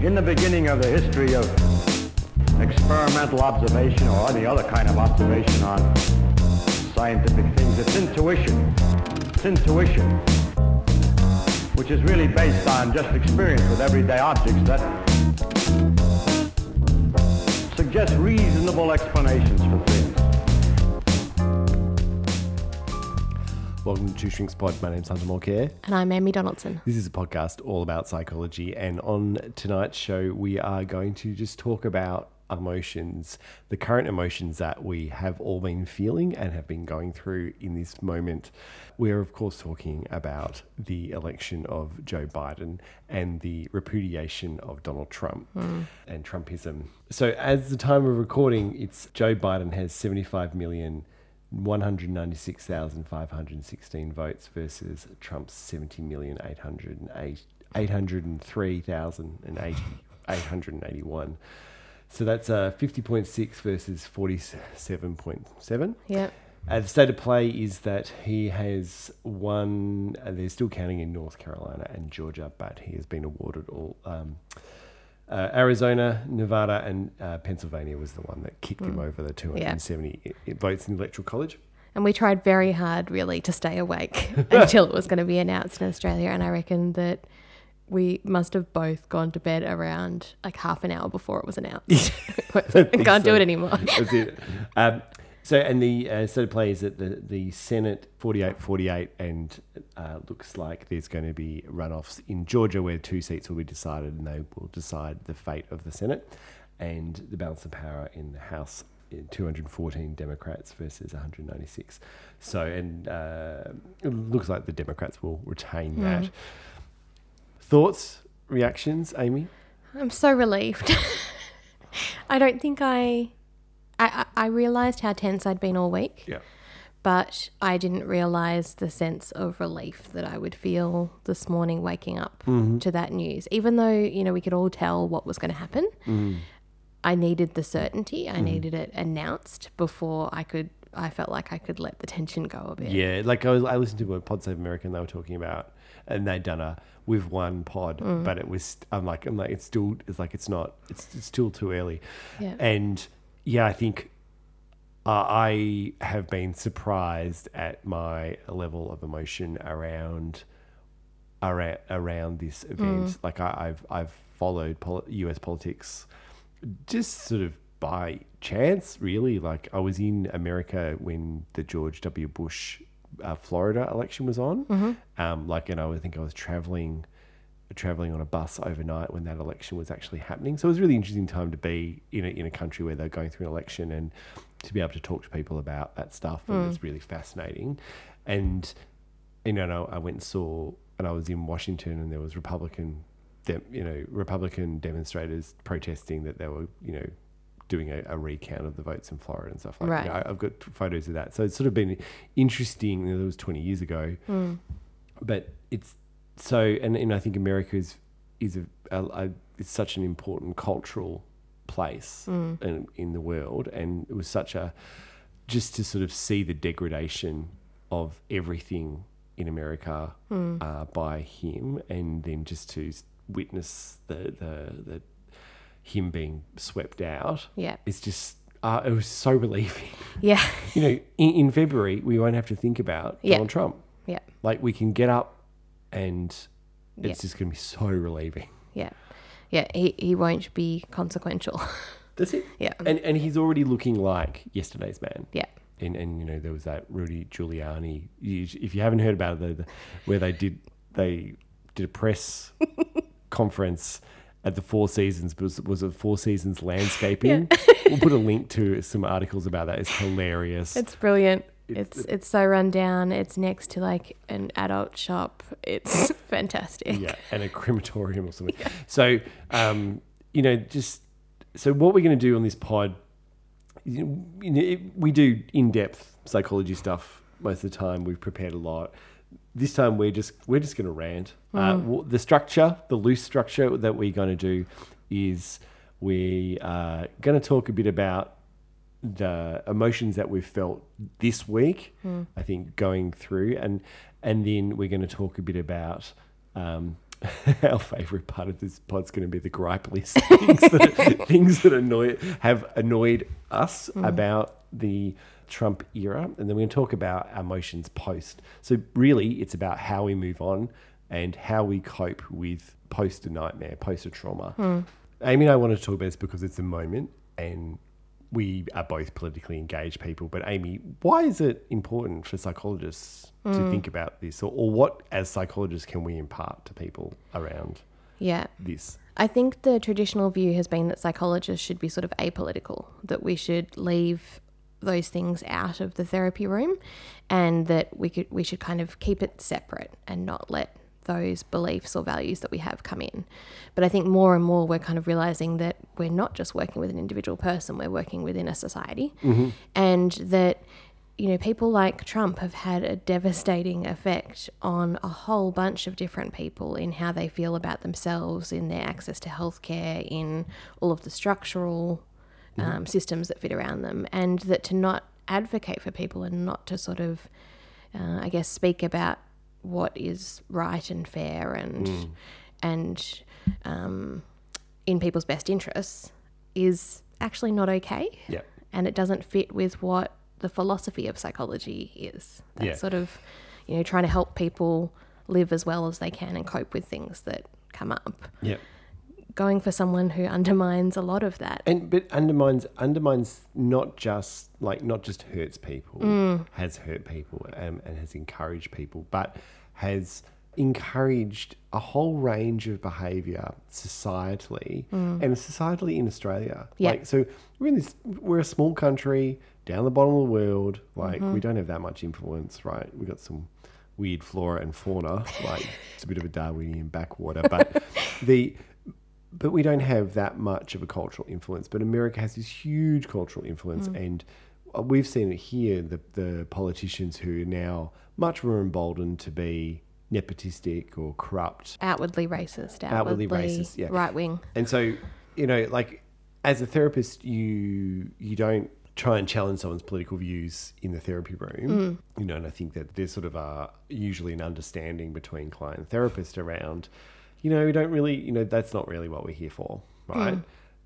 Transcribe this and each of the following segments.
In the beginning of the history of experimental observation or any other kind of observation on scientific things, it's intuition. It's intuition, which is really based on just experience with everyday objects that suggest reasonable explanations for things. Welcome to Two Shrinks Pod. My name's Hunter Mulcair. And I'm Amy Donaldson. This is a podcast all about psychology. And on tonight's show, we are going to just talk about emotions, the current emotions that we have all been feeling and have been going through in this moment. We're, of course, talking about the election of Joe Biden and the repudiation of Donald Trump hmm. and Trumpism. So, as the time of recording, it's Joe Biden has 75 million. 196,516 votes versus Trump's 70,803,881. So that's uh, 50.6 versus 47.7. Yep. Uh, the state of play is that he has won, uh, they're still counting in North Carolina and Georgia, but he has been awarded all. Um, uh, Arizona, Nevada, and uh, Pennsylvania was the one that kicked him over the 270 i- i- votes in the Electoral College. And we tried very hard, really, to stay awake until it was going to be announced in Australia. And I reckon that we must have both gone to bed around like half an hour before it was announced. Can't do it anymore. It. Um, so, and the uh, state of play is that the, the Senate 48 48, and uh, looks like there's going to be runoffs in Georgia where two seats will be decided and they will decide the fate of the Senate and the balance of power in the House. 214 Democrats versus 196. So, and uh, it looks like the Democrats will retain that. Thoughts, reactions, Amy? I'm so relieved. I don't think I, I, I I realized how tense I'd been all week. Yeah. but I didn't realize the sense of relief that I would feel this morning waking up mm-hmm. to that news. Even though, you know, we could all tell what was going to happen, mm-hmm. I needed the certainty. I mm-hmm. needed it announced before I could, I felt like I could let the tension go a bit. Yeah, like I, was, I listened to a Pod Save America and they were talking about, and they'd done a with one pod, Mm. but it was I'm like I'm like it's still it's like it's not it's, it's still too early, Yeah. and yeah, I think uh, I have been surprised at my level of emotion around around, around this event. Like I, I've I've followed pol- U.S. politics just sort of by chance, really. Like I was in America when the George W. Bush uh, Florida election was on. Um, like, and I think I was traveling traveling on a bus overnight when that election was actually happening. So it was a really interesting time to be in a, in a country where they're going through an election and to be able to talk to people about that stuff. And it's mm. really fascinating. And, you know, I went and saw, and I was in Washington and there was Republican, you know, Republican demonstrators protesting that they were, you know, doing a, a recount of the votes in Florida and stuff like that. You Right. know, I've got photos of that. So it's sort of been interesting. You know, that was 20 years ago mm. but it's so and, and I think America is is a, a, a it's such an important cultural place in, in the world and it was such a just to sort of see the degradation of everything in America uh, by him and then just to witness the the, the him being swept out Yeah. it's just uh, it was so relieving Yeah. you know in, in February we won't have to think about Yeah. Donald Trump Yeah. like we can get up and it's Yeah. just going to be so relieving. Yeah. Yeah. He, he won't be consequential. That's it. Yeah. And and he's already looking like yesterday's man. yeah. And and you know there was that Rudy Giuliani. If you haven't heard about it, the, the, where they did they did a press conference at the Four Seasons, but was was it Four Seasons landscaping? we'll put a link to some articles about that. It's hilarious. It's brilliant. It's it's so run down. It's next to like an adult shop. It's fantastic. yeah, and a crematorium or something. So, um, you know, just so what we're going to do on this pod, you know, it, we do in depth psychology stuff most of the time. We've prepared a lot. This time we're just we're just going to rant. Uh, the structure, the loose structure that we're going to do is we are going to talk a bit about the emotions that we've felt this week. Hmm. I think going through and and then we're going to talk a bit about um, our favorite part of this pod's going to be the gripe list things that, things that annoy have annoyed us hmm. about the Trump era, and then we're going to talk about our emotions post. So really, it's about how we move on and how we cope with post a nightmare, post a trauma. Hmm. Amy and I want to talk about this because it's a moment, and we are both politically engaged people. But Amy, why is it important for psychologists to mm. think about this, or, or what, as psychologists, can we impart to people around Yeah. this? I think the traditional view has been that psychologists should be sort of apolitical, that we should leave those things out of the therapy room and that we could we should kind of keep it separate and not let those beliefs or values that we have come in. But I think more and more we're kind of realizing that we're not just working with an individual person, we're working within a society. And that you know, people like Trump have had a devastating effect on a whole bunch of different people in how they feel about themselves, in their access to healthcare, in all of the structural um, systems that fit around them, and that to not advocate for people and not to sort of, uh, I guess, speak about what is right and fair and and um, in people's best interests is actually not okay Yeah. and it doesn't fit with what the philosophy of psychology is. That Yeah. sort of, you know, trying to help people live as well as they can and cope with things that come up. Yeah. Going for someone who undermines a lot of that. And but undermines undermines not just like not just hurts people, mm. has hurt people um, and has encouraged people, but has encouraged a whole range of behaviour societally mm. and societally in Australia. Yeah. Like so we're in this we're a small country down the bottom of the world. Like mm-hmm. we don't have that much influence, right? We got some weird flora and fauna. Like it's a bit of a Darwinian backwater, but the but we don't have that much of a cultural influence. But America has this huge cultural influence, and uh, we've seen it here. The the politicians who are now much more emboldened to be nepotistic or corrupt, Outwardly racist, Outwardly outwardly, racist, yeah. right wing. and so you know, like as a therapist, you you don't try and challenge someone's political views in the therapy room. You know, and I think that there's sort of a usually an understanding between client and therapist around, you know, we don't really, you know, that's not really what we're here for, hmm. right?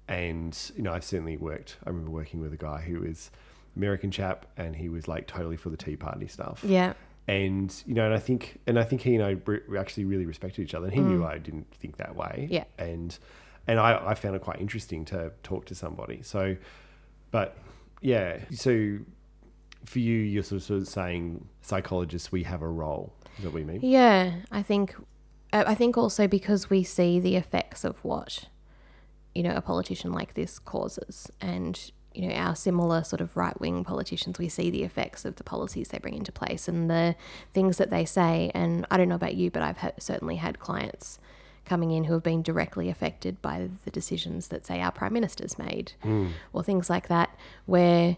And you know, I've certainly worked. I remember working with a guy who was American chap, and he was like totally for the Tea Party stuff Yeah. and you know, and I think, and I think he and I re- we actually really respected each other, and he knew hmm. I didn't think that way. Yeah. and and I, I found it quite interesting to talk to somebody. So, but yeah, so for you, you're sort of, sort of saying psychologists, we have a role. Is that what you mean? Yeah, I think I think also because we see the effects of what you know a politician like this causes, and you know our similar sort of right wing politicians, we see the effects of the policies they bring into place and the things that they say. And I don't know about you, but I've ha- certainly had clients coming in who have been directly affected by the decisions that say our prime minister's made hmm. or things like that where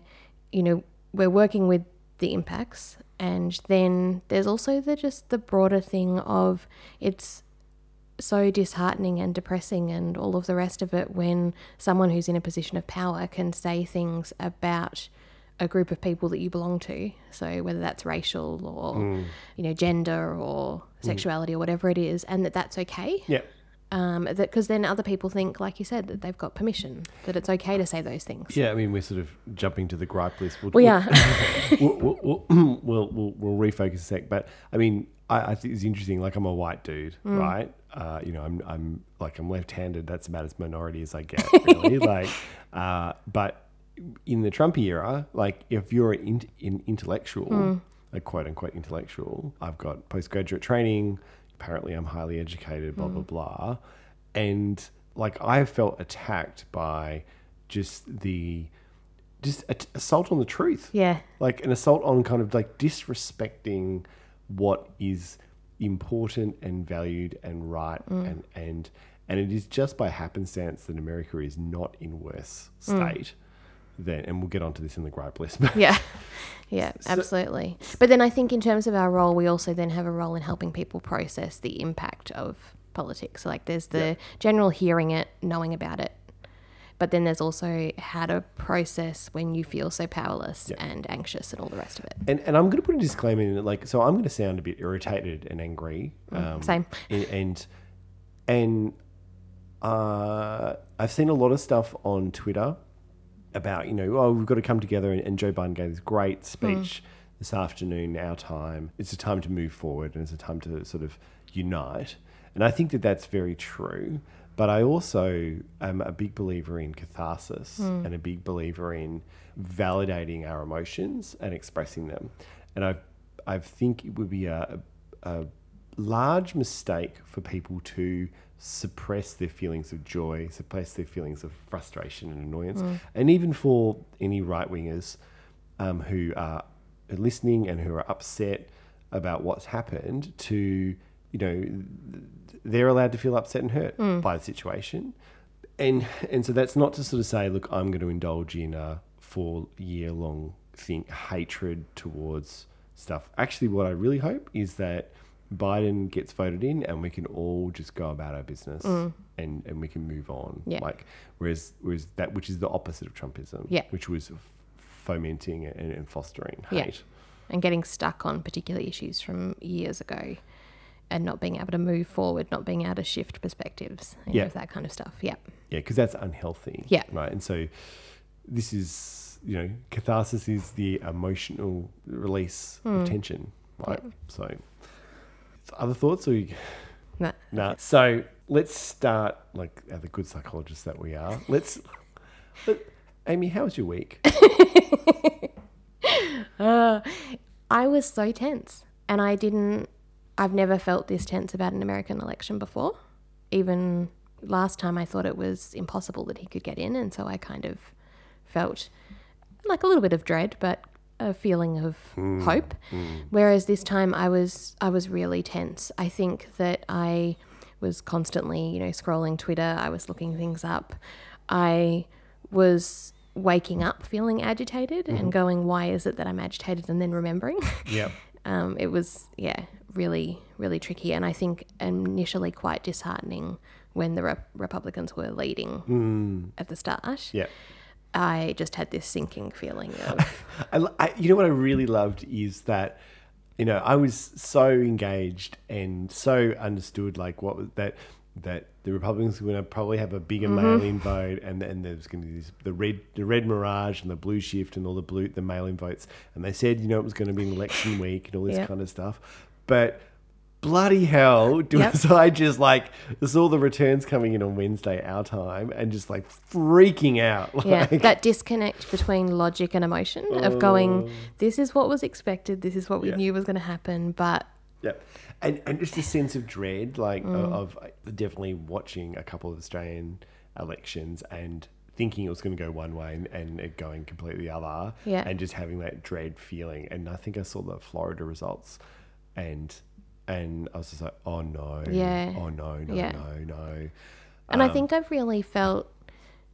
you know we're working with the impacts and then there's also the just the broader thing of it's so disheartening and depressing and all of the rest of it when someone who's in a position of power can say things about a group of people that you belong to. So whether that's racial or mm. you know gender or mm. sexuality or whatever it is and that that's okay. Yeah. Um, that because then other people think like you said that they've got permission that it's okay to say those things Yeah, I mean, we're sort of jumping to the gripe list. We'll, we are we'll, we'll, we'll, we'll, refocus a sec. But I mean, I, I think it's interesting. Like, I'm a white dude, right? Uh, you know, I'm, I'm like, I'm left handed. That's about as minority as I get, really. like, uh, but in the Trump era, like, if you're an, in, an intellectual, a quote unquote intellectual, I've got postgraduate training. Apparently, I'm highly educated, blah, blah, hmm. blah. And like, I felt attacked by just the, just a- assault on the truth. Yeah. Like an assault on kind of like disrespecting what is important and valued and right hmm. and and and it is just by happenstance that America is not in worse hmm. state than and we'll get onto this in the gripe list but Yeah. Yeah, absolutely. But then I think in terms of our role, we also then have a role in helping people process the impact of politics. So like there's the general hearing it, knowing about it. But then there's also how to process when you feel so powerless and anxious and all the rest of it. and, and I'm going to put a disclaimer in it like so I'm going to sound a bit irritated and angry um, same. and, and and uh, I've seen a lot of stuff on Twitter about, you know, oh, we've got to come together. And, and Joe Biden gave this great speech mm. this afternoon, our time. It's a time to move forward and it's a time to sort of unite. And I think that that's very true. But I also am a big believer in catharsis mm. and a big believer in validating our emotions and expressing them. And I, I think it would be a, a large mistake for people to suppress their feelings of joy, suppress their feelings of frustration and annoyance, and even for any right wingers um, who are listening and who are upset about what's happened to, you know, they're allowed to feel upset and hurt by the situation. And and so that's not to sort of say, look, I'm going to indulge in a four year long thing hatred towards stuff. Actually, what I really hope is that Biden gets voted in and we can all just go about our business and, and we can move on. Yeah. Like whereas whereas that which is the opposite of Trumpism, Yeah. which was f- fomenting and, and fostering Yeah. hate. and getting stuck on particular issues from years ago and not being able to move forward, not being able to shift perspectives, and Yeah. that kind of stuff. Yeah. Yeah, because that's unhealthy. Yeah. Right. And so this is, you know, catharsis is the emotional release Hmm. of tension. Right. So other thoughts or you Nah. Nah. So let's start like uh, the good psychologists that we are. Let's let, Amy, how was your week? I was so tense and I didn't, I've never felt this tense about an American election before. Even last time I thought it was impossible that he could get in. And so I kind of felt like a little bit of dread, but a feeling of hmm. hope. Hmm. Whereas this time I was, I was really tense. I think that I was constantly, you know, scrolling Twitter. I was looking things up. I was waking up feeling agitated and mm-hmm. going, why is it that I'm agitated? And then remembering. yeah. um, it was, yeah, really, really tricky. And I think initially quite disheartening when the Rep- Republicans were leading hmm. at the start. Yeah. I just had this sinking feeling of, I, I, you know what I really loved is that, you know, I was so engaged and so understood like what was that that the Republicans were going to probably have a bigger mm-hmm. mail-in vote, and and there was going to be this, the red the red mirage and the blue shift and all the blue the mail-in votes, and they said you know it was going to be an election week and all this Yep. kind of stuff, but. Bloody hell! Do Yep. I just like saw the returns coming in on Wednesday our time and just like freaking out? yeah, that disconnect between logic and emotion of going, oh. this is what was expected, this is what we Yeah. knew was going to happen, but Yeah, and and just a sense of dread, like o- mm. of, of definitely watching a couple of Australian elections and thinking it was going to go one way and, and it going completely the other, Yeah. and just having that dread feeling. And I think I saw the Florida results, and and I was just like, oh no, Yeah. oh no, no, Yeah. no, no. And I um, think I've really felt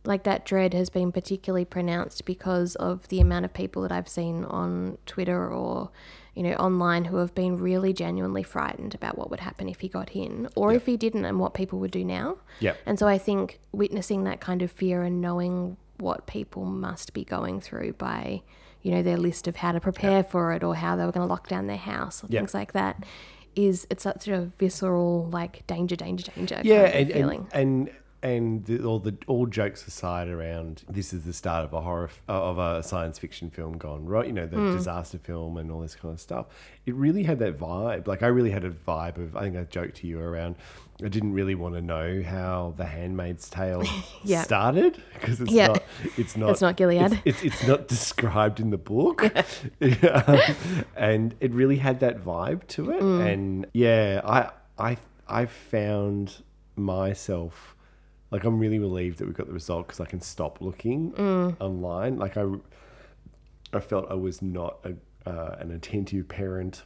like that dread has been particularly pronounced because of the amount of people that I've seen on Twitter or, you know, online who have been really genuinely frightened about what would happen if he got in or if he didn't and what people would do now. Yep. And so I think witnessing that kind of fear and knowing what people must be going through by, you know, their list of how to prepare for it or how they were going to lock down their house or Yep. things like that is it's such a visceral like danger danger danger yeah, kind of and, feeling. and and and the, all the all jokes aside around this is the start of a horror f- of a science fiction film gone right. You know the Hmm. disaster film and all this kind of stuff. It really had that vibe. Like I really had a vibe of. I think I joked to you around. I didn't really want to know how The Handmaid's Tale Yeah. started because it's Yeah. not. It's not. It's not Gilead. It's, it's, it's not described in the book, Um, and it really had that vibe to it. Mm. And yeah, I I I found myself like I'm really relieved that we got the result because I can stop looking Mm. online. Like I I felt I was not a, uh, an attentive parent.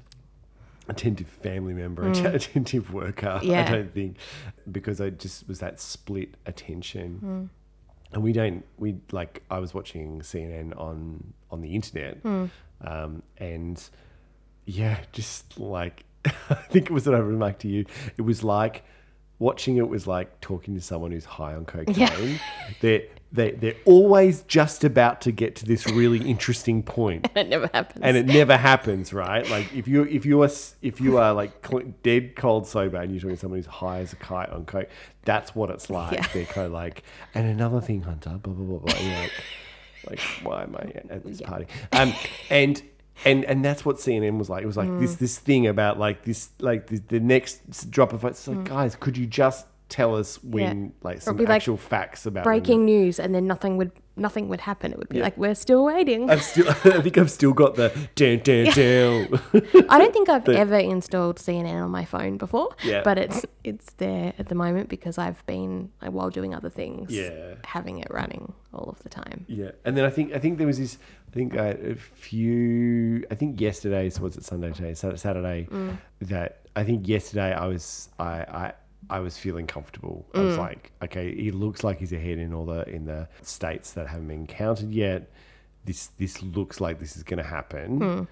Attentive family member, attentive worker. Yeah. I Mm. Don't think because I just was that split attention Mm. and we don't we like i was watching cnn on on the internet Hmm. um and yeah just like i think it was what i remarked to you it was like watching it was like talking to someone who's high on cocaine. Yeah. They're they they're always just about to get to this really interesting point. It never happens. and it never happens, right? Like if you if you are if you are like cl- dead cold sober and you're talking to someone who's high as a kite on coke, that's what it's like. Yeah. They're kind of like, and another thing, Hunter, blah blah blah blah. Like, like why am I at this party? Um, and. And and that's what CNN was like. It was like Mm. this this thing about like this like the, the next drop of it's like guys, could you just tell us when like some Mm. be like, actual facts about breaking news, and then nothing would nothing would happen. It would be like we're still waiting. I've still I think I've still got the down down down. I don't think I've ever installed CNN on my phone before. Yeah. But it's it's there at the moment because I've been like, while doing other things. Yeah. Having it running all of the time. Yeah, and then I think I think there was this. I think uh, a few. I think yesterday. So was it Sunday today? Sat- Saturday. That I think yesterday I was I I. I was feeling comfortable. I was like, okay, he looks like he's ahead in all the in the states that haven't been counted yet. This this looks like this is going to happen.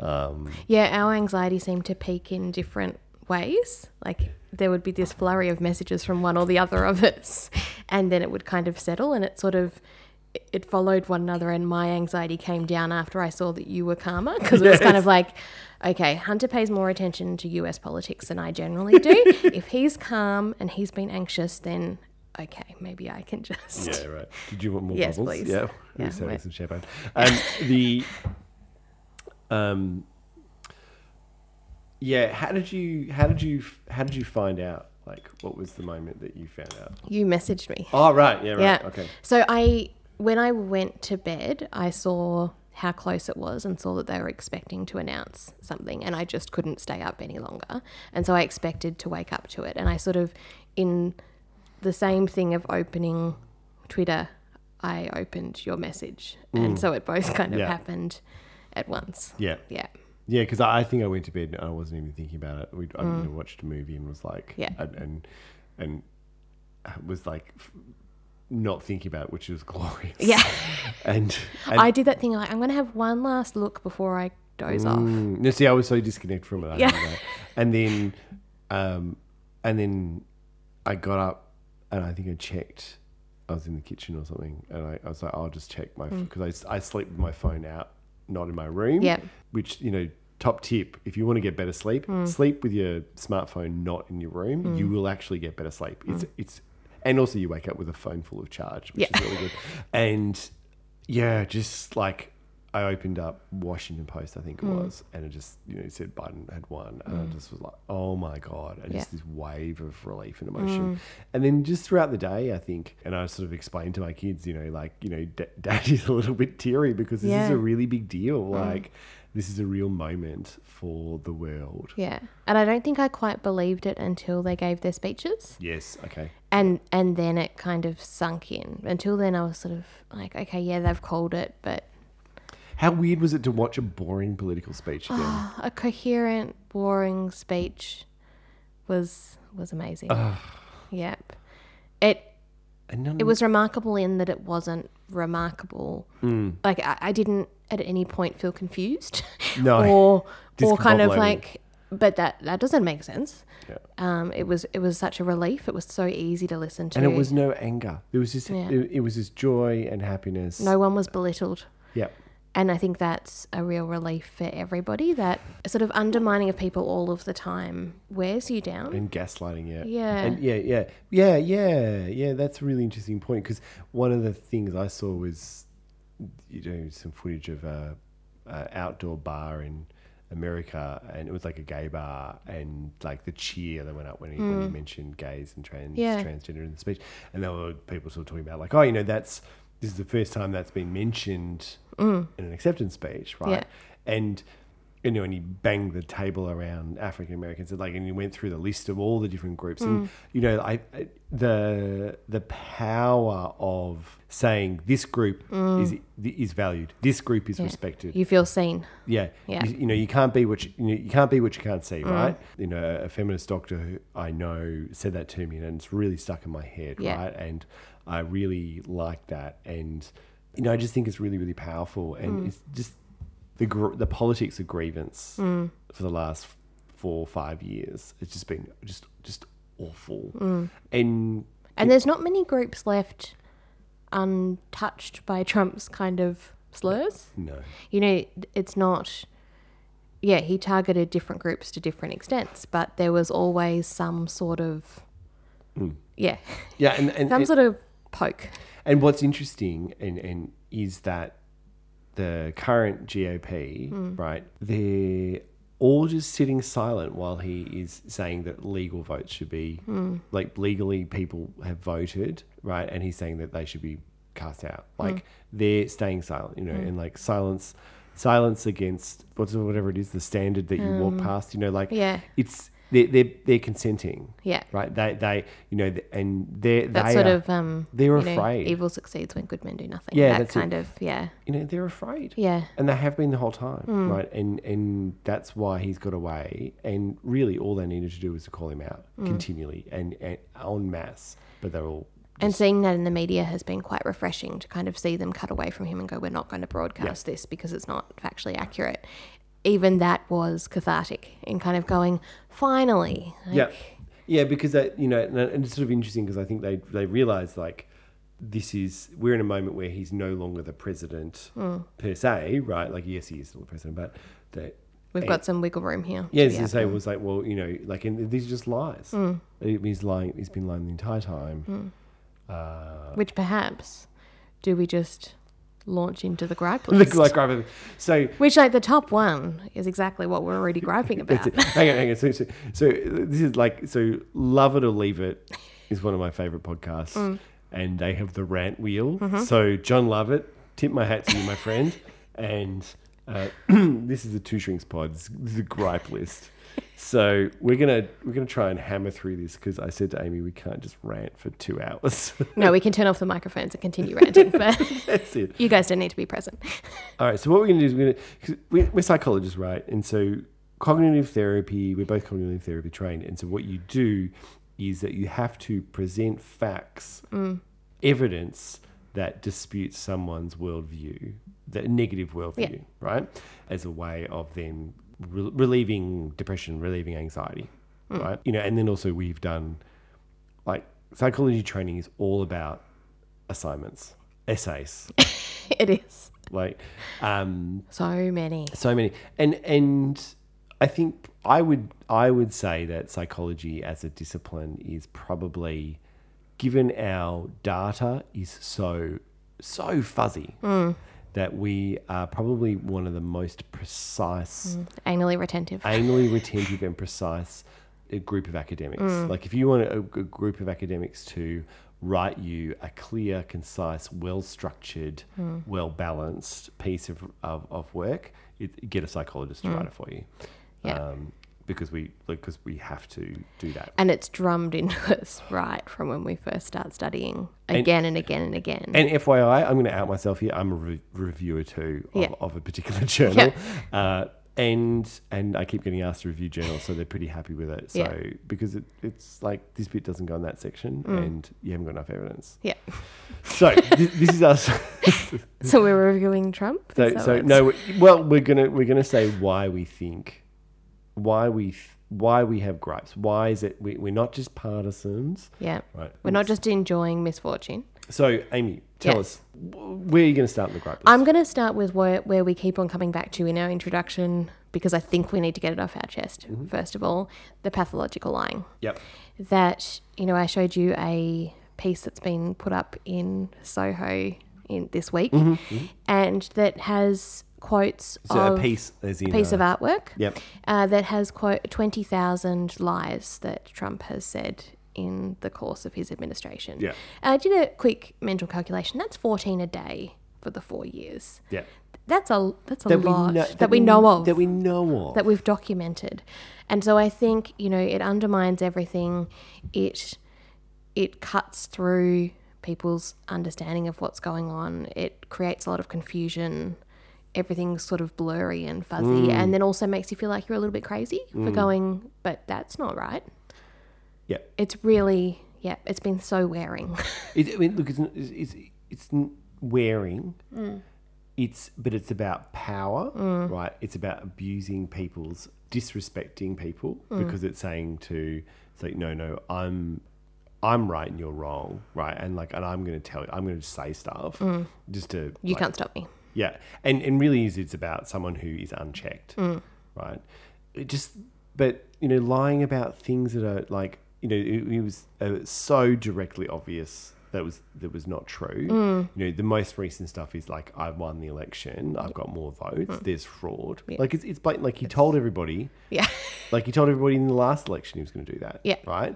Um, Yeah, our anxiety seemed to peak in different ways. Like there would be this flurry of messages from one or the other of us, and then it would kind of settle, and it sort of it followed one another. And my anxiety came down after I saw that you were calmer because it was kind of like, okay, Hunter pays more attention to U.S. politics than I generally do. if he's calm and he's been anxious, then okay, maybe I can just yeah, right. Did you want more Yes, bubbles? please. Yeah, Yeah, we're having some champagne. Um, the um, yeah. How did you? How did you? How did you find out? Like, what was the moment that you found out? you messaged me. Oh, right. Yeah. Right. Yeah. Okay. So I, when I went to bed, I saw how close it was and saw that they were expecting to announce something, and I just couldn't stay up any longer. And so I expected to wake up to it, and I sort of, in the same thing of opening Twitter, I opened your message, and so it both kind of Mm. Yeah. happened at once. Yeah. Yeah. Yeah, because I think I went to bed and I wasn't even thinking about it. We I know, watched a movie and was like, Mm. Yeah. and and, and was like not thinking about it, which was glorious. Yeah. and, and I did that thing like I'm going to have one last look before I doze off. Mm, no, see, I was so disconnected from it. I Yeah. And then, um, and then I got up and I think I checked. I was in the kitchen or something, and I, I was like, I'll just check my phone because I, I sleep with my phone out, not in my room. Mm. Yeah. Which you know, top tip if you want to get better sleep, Mm. sleep with your smartphone not in your room. You will actually get better sleep. It's it's, and also you wake up with a phone full of charge, which Mm. Yeah. is really good. And yeah, just like I opened up Washington Post, I think it Mm. was, and it just you know it said Biden had won, and I just was like, oh my god, and just this wave of relief and emotion. And then just throughout the day, I think, and I sort of explained to my kids, you know, like you know, D- Daddy's a little bit teary because this is a really big deal. Like this is a real moment for the world. Yeah. And I don't think I quite believed it until they gave their speeches. Yes. Okay. and and then it kind of sunk in. Until then, I was sort of like, okay, yeah, they've called it, but How weird was it to watch a boring political speech ah, again? a coherent, boring speech was was amazing. Yep, it it was remarkable in that it wasn't remarkable. Hmm. Like I, I didn't at any point feel confused, No. or or kind of like. But that that doesn't make sense. Yeah. Um, it was it was such a relief. It was so easy to listen to. and it was no anger. There was just Yeah. it, it was just joy and happiness. no one was belittled. Yeah. And I think that's a real relief for everybody. That sort of undermining of people all of the time wears you down. and gaslighting yeah Yeah. and yeah yeah yeah yeah yeah that's a really interesting point because one of the things i saw was you know some footage of a, a outdoor bar in america and it was like a gay bar and like the cheer that went up when he, when he mentioned gays and trans Mm. Yeah. transgender in the speech and there were people sort of talking about like oh you know that's this is the first time that's been mentioned in an acceptance speech right Mm. Yeah. and you know, and he banged the table around African Americans, and like, and he went through the list of all the different groups, Mm. and you know, I, I the the power of saying this group is is valued, this group is respected, Mm. You feel seen. yeah, Yeah. You, you know, you can't be what you, you, know, you can't be what you can't see, Mm. right? You know, a feminist doctor who I know said that to me, and it's really stuck in my head, Yeah. right? And I really like that, and you know, I just think it's really, really powerful, and Mm. it's just the gr- the politics of grievance Mm. for the last four or five years. It's just been just just awful. Mm. And And there's not many groups left untouched by Trump's kind of slurs. no, You know, it's not. Yeah, he targeted different groups to different extents, but there was always some sort of. Yeah, yeah, and and, some and, sort of poke. and what's interesting and and is that the current GOP, Mm. right? They're all just sitting silent while he is saying that legal votes should be Mm. like legally people have voted, right? And he's saying that they should be cast out. Mm. Like they're staying silent, you know, and like silence silence against what's whatever it is, the standard that you walk past, you know, like Um, Yeah. it's they're they're, they're consenting. Yeah. Right. They they you know and they're That they sort are, of um. they're you know, afraid. evil succeeds when good men do nothing. Yeah, that that's it. kind of yeah, you know they're afraid. yeah. And they have been the whole time, Hmm. right? And and that's why he's got away. And really, all they needed to do was to call him out Hmm. continually and, and en masse. But they're all And seeing that in the media has been quite refreshing to kind of see them cut away from him and go, we're not going to broadcast this because it's not factually accurate. Even that was cathartic in kind of going, finally. Like, yeah, yeah. Because that you know, and it's sort of interesting because I think they they realize like this is we're in a moment where he's no longer the president Hmm. per se, right? Like yes, he is still the president, but that We've got some wiggle room here. Yeah, as be I say, happening. was like, well, you know, like, and these are just lies. Hmm. He's lying. He's been lying the entire time. Uh, Which perhaps, do we just launch into the gripe list? like right, so. Which, like, the top one is exactly what we're already griping about. Hang on, hang on. So, so, so this is like so. Love it or leave it is one of my favorite podcasts, Mm. and they have the rant wheel. Mm-hmm. So Jon Lovett, tip my hat to you, my friend, and uh, this is the two shrinks pod. This this is a gripe list. So we're gonna we're gonna try and hammer through this because I said to Amy we can't just rant for two hours. No, we can turn off the microphones and continue ranting, but That's it. you guys don't need to be present. All right. So what we're going to do is we're going to we're, we're psychologists, right? And so cognitive therapy, we're both cognitive therapy trained, and so what you do is that you have to present facts, mm. evidence that disputes someone's worldview, that negative worldview, right? As a way of then re- relieving depression, relieving anxiety, right? You know, and then also we've done like psychology training is all about assignments, essays, it is. like um So many. so many and and i think i would i would say that psychology as a discipline is probably given our data is so so fuzzy that we are probably one of the most precise Anally retentive. anally retentive and precise uh, group of academics. Like if you want a, a group of academics to write you a clear, concise, well structured, well balanced piece of, of, of work, it, get a psychologist to write it for you. Yeah. Um, because we because we have to do that. and it's drummed into us right from when we first start studying again and, again and again. And FYI, I'm going to out myself here. I'm a re- reviewer too of, Yeah. of a particular journal, uh, and and I keep getting asked to review journals, so they're pretty happy with it. So Yeah. Mm. because it, it's like this bit doesn't go in that section, and you haven't got enough evidence. yeah. So this, this is us. So we're reviewing Trump. so so no, we- well we're gonna we're gonna say why we think, why we th- why we have gripes. Why is it we, we're not just partisans, Yeah. right? We're not just enjoying misfortune. So Amy, tell Yeah. us wh- where are you going to start in the gripe list? I'm going to start with where, where we keep on coming back to in our introduction because I think we need to get it off our chest. Mm-hmm. First of all, the pathological lying. Yep. That, you know, I showed you a piece that's been put up in Soho in this week and that has quotes So of a piece as piece of artwork Yep. uh, that has quote 20,000 lies that Trump has said in the course of his administration. Yeah. Uh, I did a quick mental calculation. That's 14 a day for the four years. Yeah. That's a that's a That we, lot know, that, we know of That we know of. that we've documented. And so I think, you know, it undermines everything. It it cuts through people's understanding of what's going on. It creates a lot of confusion. Everything's sort of blurry and fuzzy and then also makes you feel like you're a little bit crazy for going, but that's not right. yeah. It's really yeah, it's been so wearing. It, I mean, look, it's, it's, it's, it's wearing. Mm. It's, but it's about power, right? It's about abusing people's, disrespecting people Mm. because it's saying to It's like, no, no, I'm I'm right and you're wrong, right? And like, and I'm going to tell you, I'm going to say stuff just to Mm. You like, can't stop me. Yeah, and and really is it's about someone who is unchecked, Mm. right? It just, but you know, lying about things that are like, you know, it, it was uh, so directly obvious that was that was not true. Mm. You know, the most recent stuff is like, I won the election, I've got more votes. Mm. There's fraud. Like it's it's blatant. Like he told everybody, Yeah. like he told everybody in the last election he was going to do that. Yeah. Right.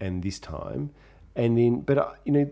And this time, and then, but uh, you know,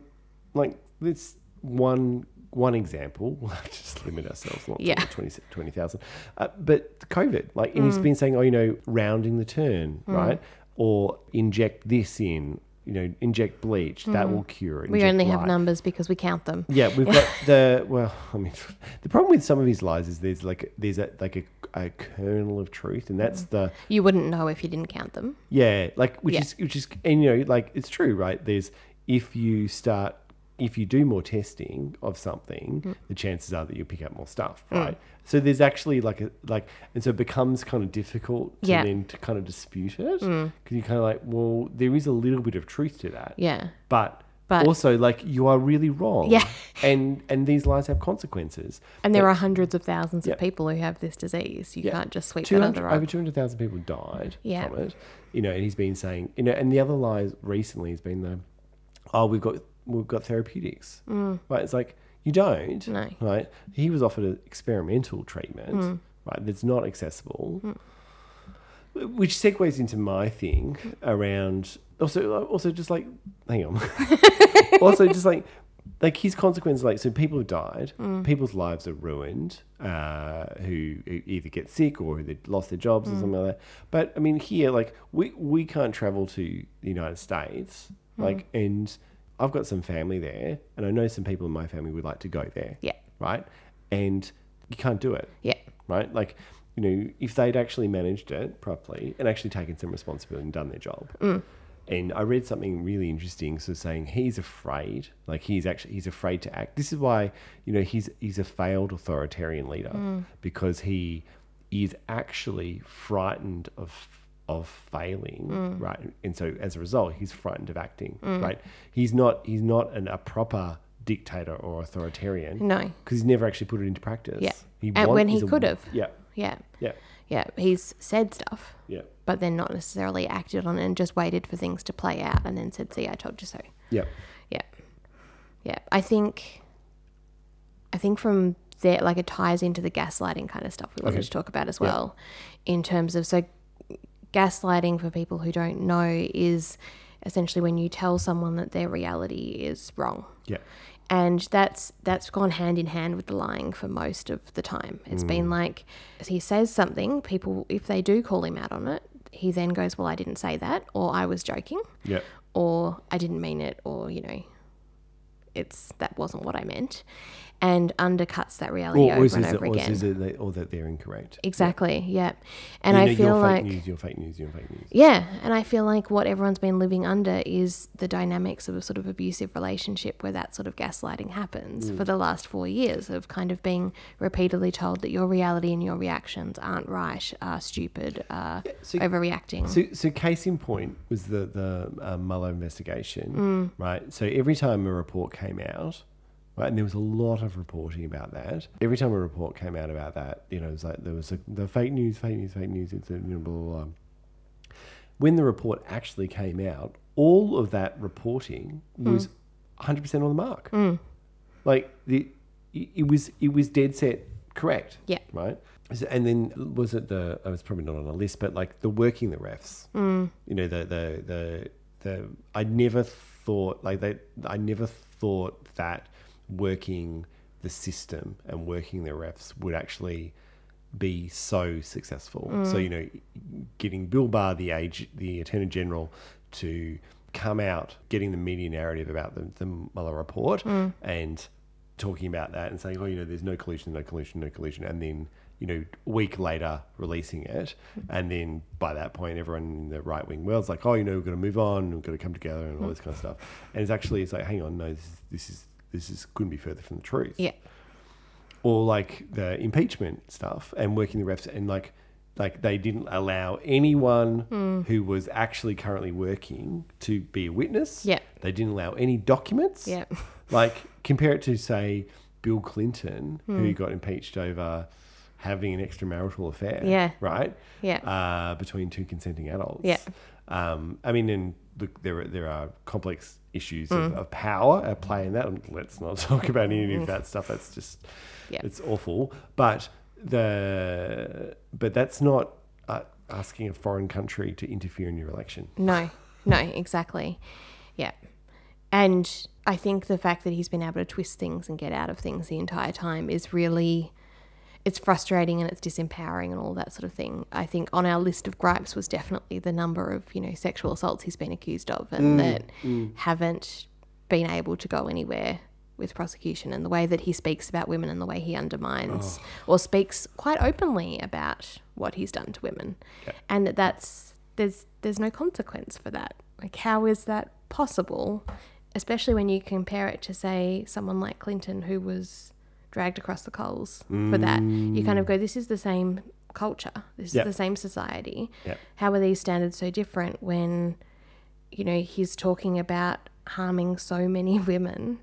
like this one one example. We'll just limit ourselves, not Yeah. to 20 20,000. Uh, but COVID, like, and he's Mm. been saying, oh, you know, rounding the turn, right? Or inject this in, you know, inject bleach that will cure it. Mm. We only have numbers because we count them. Yeah, we've got the well. I mean, the problem with some of his lies is there's like there's a like a, a kernel of truth, and that's the You wouldn't know if you didn't count them. yeah, like which Yeah. is which is and you know like it's true, right? There's if you start if you do more testing of something, Mm. the chances are that you'll pick up more stuff, right? So there's actually like a like, and so it becomes kind of difficult to Yeah. Mm. then to kind of dispute it because you're kind of like, well, there is a little bit of truth to that, Yeah. but. But- also, like you are really wrong, Yeah. and and these lies have consequences. And there are hundreds of thousands Yeah. of people who have this disease. You Yeah. can't just sweep that under 200, over 200,000 people died Yeah. from it. You know, and he's been saying, you know, and the other lies recently has been the, oh, we've got we've got therapeutics. Mm. Right? It's like you don't. No. Right? He was offered an experimental treatment. Mm. Right? That's not accessible. Mm. Which segues into my thing around also also just like hang on. also just like like his consequences like so people have died people's lives are ruined uh, who either get sick or who they lost their jobs or something like that but i mean here like we we can't travel to the united states like and i've got some family there and i know some people in my family would like to go there Yeah. right and you can't do it Yeah. right? Like, you know, if they'd actually managed it properly and actually taken some responsibility and done their job. Mm. And I read something really interesting, so saying he's afraid, like he's actually he's afraid to act. This is why you know he's he's a failed authoritarian leader mm. because he is actually frightened of of failing, mm. right? And so as a result, he's frightened of acting, mm. right? He's not he's not an, a proper dictator or authoritarian, No. because he's never actually put it into practice. Yeah. He And when he could have. Yeah, Yeah. yeah, Yeah. He's said stuff, yeah, but then not necessarily acted on it and just waited for things to play out and then said, see, I told you so. yeah, Yeah. Yeah. I think I think from there like it ties into the gaslighting kind of stuff we wanted Okay. to talk about as well. In terms of so gaslighting for people who don't know is essentially when you tell someone that their reality is wrong. yeah, and that's that's gone hand in hand with the lying for most of the time. It's been mm. like he says something, people if they do call him out on it, he then goes, "Well, I didn't say that," or "I was joking," yeah, or "I didn't mean it," or you know, it's that wasn't what I meant, and undercuts that reality or, or over and over or again. is it that, or that they're incorrect? Exactly. Yeah. And You I feel like fake news, you're fake news, you're fake news. yeah, and I feel like what everyone's been living under is the dynamics of a sort of abusive relationship where that sort of gaslighting happens Mm. for the last four years of kind of being repeatedly told that your reality and your reactions aren't right, are stupid, are so- overreacting. So, so case in point was the the uh, Mueller investigation, Mm. right? So every time a report came out, right, and there was a lot of reporting about that. Every time a report came out about that, you know, it was like there was a, the fake news, fake news, fake news, it's a, you know, blah, blah, blah. When the report actually came out, all of that reporting was 100% on the mark. Like the, it it was it was dead set correct. Yeah. Right. And then was it the? I was probably not on a list, but like the working the refs. Mm. You know the the the the. I never thought like they. I never thought that working the system and working the refs would actually be so successful. Mm. So you know, getting Bill Barr, the age, the Attorney General, to come out, getting the media narrative about the, the Mueller report, mm. and talking about that and saying, oh, you know, there's no collusion, no collusion, no collusion, and then you know, a week later releasing it, mm. and then by that point, everyone in the right wing world's like, oh, you know, we've got to move on, we've got to come together, and all this kind of stuff. And it's actually, it's like, hang on, no, this is this is this is couldn't be further from the truth yeah. or like the impeachment stuff and working the refs and like like they didn't allow anyone who was actually currently working to be a witness. Yeah. They didn't allow any documents. Yeah. Like compare it to say Bill Clinton, who got impeached over having an extramarital affair. Yeah. Right. Yeah. Uh, between two consenting adults. Yeah. Um, I mean, and look, there are, there are complex issues Mm. of, of power at play in that. And Let's not talk about any of that stuff. That's just, Yeah. it's awful. But the, but that's not uh, asking a foreign country to interfere in your election. No, no, exactly. Yeah. And I think the fact that he's been able to twist things and get out of things the entire time is really it's frustrating and it's disempowering and all that sort of thing. I think on our list of gripes was definitely the number of, you know, sexual assaults he's been accused of and mm, that mm. haven't been able to go anywhere with prosecution and the way that he speaks about women and the way he undermines oh. or speaks quite openly about what he's done to women. And that that's there's there's no consequence for that. Like how is that possible? Especially when you compare it to say someone like Clinton who was dragged across the coals for that. You kind of go, This is the same culture. This Yep. is the same society. Yep. How are these standards so different when, you know, he's talking about harming so many women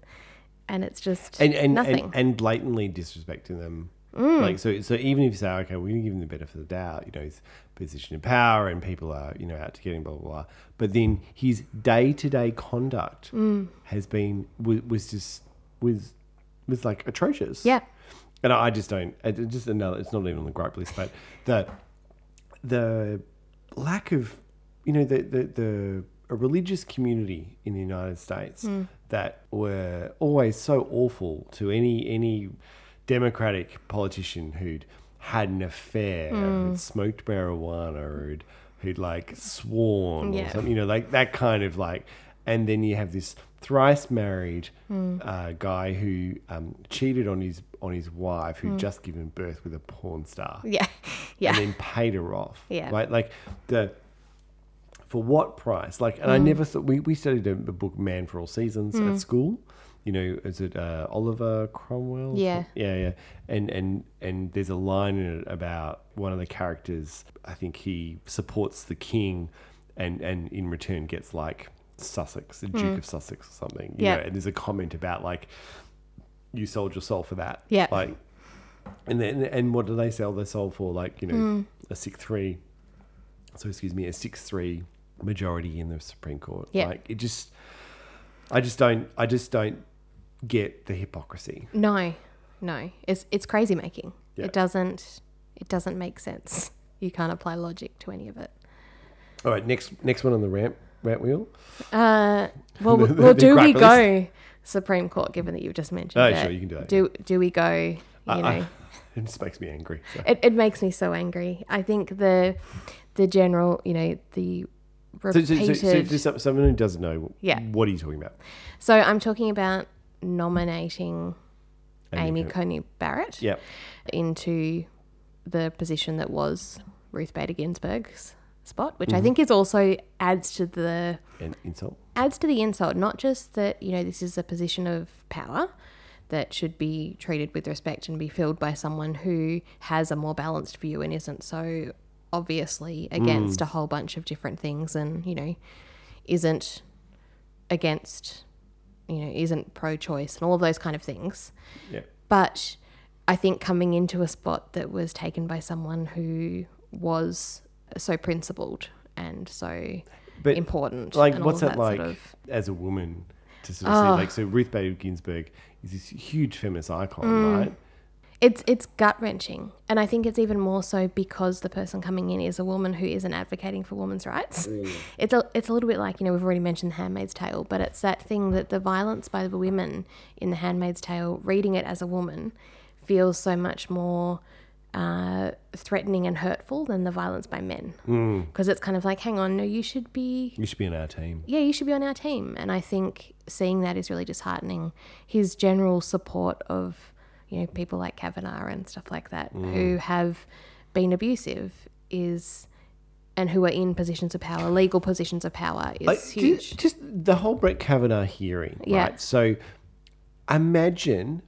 and it's just and and, nothing. and and blatantly disrespecting them. Mm. Like so, so even if you say, okay, we're gonna give him the benefit of the doubt, you know, his position of power and people are, you know, out to get him, blah blah blah. But then his day to day conduct mm. has been was, was just was was like atrocious. yeah. and I just don't. it- it's Just another. It's not even on the gripe list, but the the lack of you know the the, the a religious community in the United States hmm. that were always so awful to any any democratic politician who'd had an affair, who'd hmm. smoked marijuana, who'd who'd like sworn or something, you know, like that kind of like. And then you have this thrice married uh, guy who um, cheated on his on his wife, who'd just given birth with a porn star Yeah. Yeah. and then paid her off. Yeah. Right? Like the for what price? Like Mm. and I never thought we, we studied a, a book Man for All Seasons Mm. at school. You know, is it uh, Oliver Cromwell? Yeah. Yeah, yeah. And and and there's a line in it about one of the characters, I think he supports the king and and in return gets like Sussex, the Duke of Sussex or something. You Mm. Yeah. know, and there's a comment about like you sold your soul for that. Yeah. Like and then and what do they sell their soul for? Like, you know, Mm. a six three so excuse me, a six three majority in the Supreme Court. Yeah. Like it just I just don't I just don't get the hypocrisy. No, no, it's it's crazy making. Yeah. It doesn't it doesn't make sense. You can't apply logic to any of it. All right, next next one on the ramp wheel. Uh, well, The- well, do we gripe go Supreme Court? Given that you've just mentioned Oh, it, sure, you can do that, Do do we go? You I- know, I- it just makes me angry. so. it, it makes me so angry. I think the the general, you know, the So, so, repeated. so, so someone who doesn't know, Yeah. what are you talking about? so I'm talking about nominating Amy Amy Coney- Barrett Yeah, into the position that was Ruth Bader Ginsburg's spot, which Mm-hmm. I think is also adds to the and insult. adds to the insult. Not just that you know this is a position of power that should be treated with respect and be filled by someone who has a more balanced view and isn't so obviously against a whole bunch of different things and you know isn't against you know isn't pro-choice and all of those kind of things Yeah, but I think coming into a spot that was taken by someone who was so principled and so but important. like, what's that like Sort of, as a woman to sort of Oh. see? Like, so Ruth Bader Ginsburg is this huge feminist icon, Mm. right? it's it's gut wrenching, and I think it's even more so because the person coming in is a woman who isn't advocating for women's rights. It's a it's a little bit like you know we've already mentioned The Handmaid's Tale, but it's that thing that the violence by the women in The Handmaid's Tale, reading it as a woman, feels so much more uh, threatening and hurtful than the violence by men. Because it's kind of like, hang on, no, you should be You should be in our team. yeah, you should be on our team. And I think seeing that is really disheartening. His general support of, you know, people like Kavanaugh and stuff like that who have been abusive is, and who are in positions of power, legal positions of power, is Like, huge. Just, just the whole Brett Kavanaugh hearing, Yeah. right? So imagine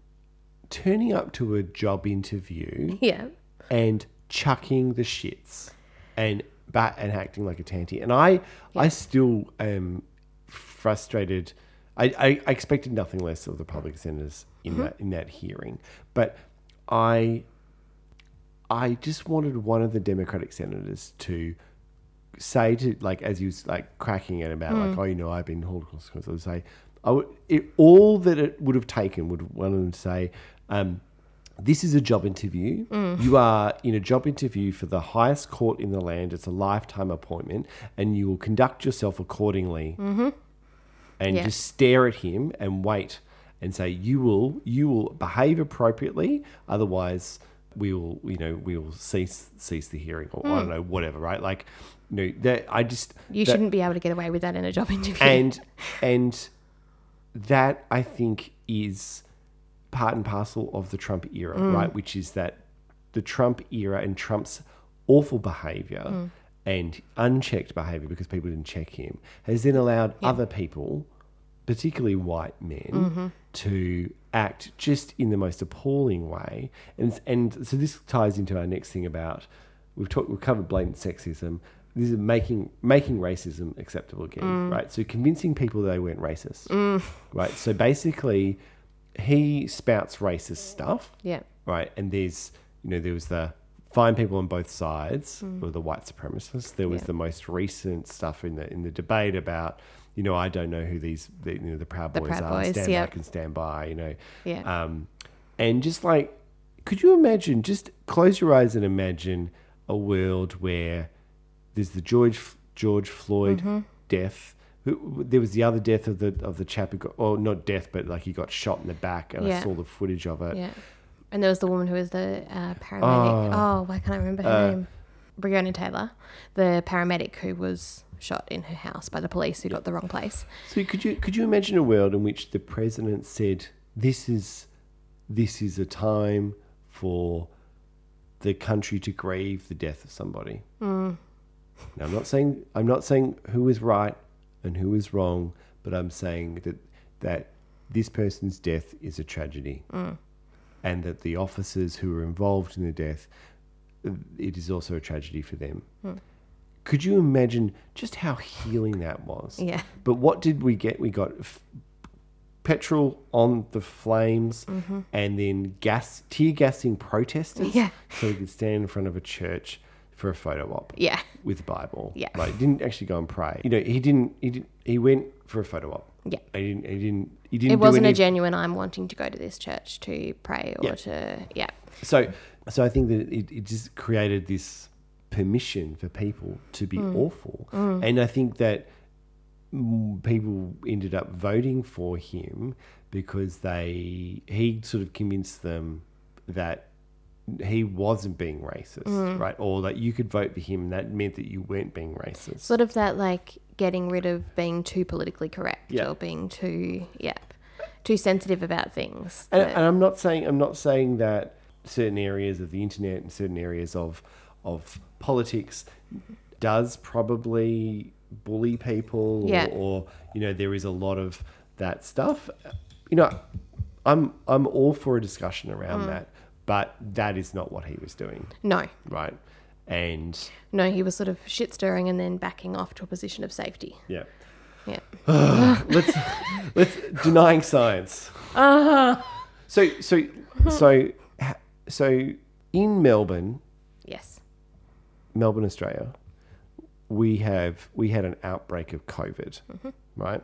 turning up to a job interview yeah. And chucking the shits and bat and acting like a tanty. And I I still am frustrated. I, I, I expected nothing less of the public senators in that in that hearing, but I I just wanted one of the Democratic senators to say to like as he was like cracking it about like oh you know I've been Holocaust I would say I would it, all that it would have taken would one of them say um, this is a job interview. Mm. You are in a job interview for the highest court in the land. It's a lifetime appointment and you will conduct yourself accordingly. Mm-hmm. And Yeah. just stare at him and wait and say you will you will behave appropriately. Otherwise we will you know we will cease cease the hearing or I don't mm. know whatever right? Like you know that I just You that- shouldn't be able to get away with that in a job interview. and and that I think is part and parcel of the Trump era, mm. right? Which is that the Trump era and Trump's awful behavior mm. and unchecked behavior because people didn't check him has then allowed other people, particularly white men, mm-hmm. to act just in the most appalling way. And and so this ties into our next thing about we've talked we've covered blatant sexism. This is making making racism acceptable again, mm. right? So convincing people that they weren't racist, right? So basically, he spouts racist stuff, yeah. right? And there's, you know, there was the fine people on both sides, or the white supremacists. There was Yeah. the most recent stuff in the in the debate about, you know, I don't know who these, the, you know, the Proud The Boys Proud are. Boys, stand yep. back and stand by, you know. Yeah. Um, and just like, could you imagine? Just close your eyes and imagine a world where there's the George George Floyd Mm-hmm. death. Who- There was the other death of the of the chap who got, or not death, but like he got shot in the back, and I saw the footage of it. Yeah. And there was the woman who was the uh, paramedic. Oh, why can't I remember her Uh, name? Breonna Taylor, the paramedic who was shot in her house by the police who got the wrong place. So could you could you imagine a world in which the president said, "This is this is a time for the country to grieve the death of somebody." Hmm. Now, I'm not saying I'm not saying who is right and who is wrong, but I'm saying that that this person's death is a tragedy, Hmm. and that the officers who were involved in the death, it is also a tragedy for them. Hmm. Could you imagine just how healing that was? Yeah. But what did we get? We got f- petrol on the flames and then gas, tear gassing protesters Mm-hmm. Yeah. so we could stand in front of a church for a photo op Yeah. with the Bible. Yeah. Like, didn't actually go and pray. You know, he didn't, he didn't, he went for a photo op. Yeah. He didn't, he didn't, he didn't It wasn't any, a genuine, I'm wanting to go to this church to pray or Yeah. to, yeah. So, so I think that it, it just created this permission for people to be Mm. awful, and I think that mm, people ended up voting for him because they he sort of convinced them that he wasn't being racist, Mm. right? Or that you could vote for him, and that meant that you weren't being racist. Sort of that like getting rid of being too politically correct Yeah. or being too, yeah, too sensitive about things. And, that- and I'm not saying I'm not saying that certain areas of the internet and certain areas of of politics does probably bully people or, Yeah. or you know there is a lot of that stuff. You know, I'm I'm all for a discussion Mm. around that, but that is not what he was doing, no, right? And no, he was sort of shit stirring and then backing off to a position of safety. yeah, Yeah. let's let's denying science. Uh. So so so so in Melbourne, Yes. Melbourne, Australia, we have we had an outbreak of COVID, right?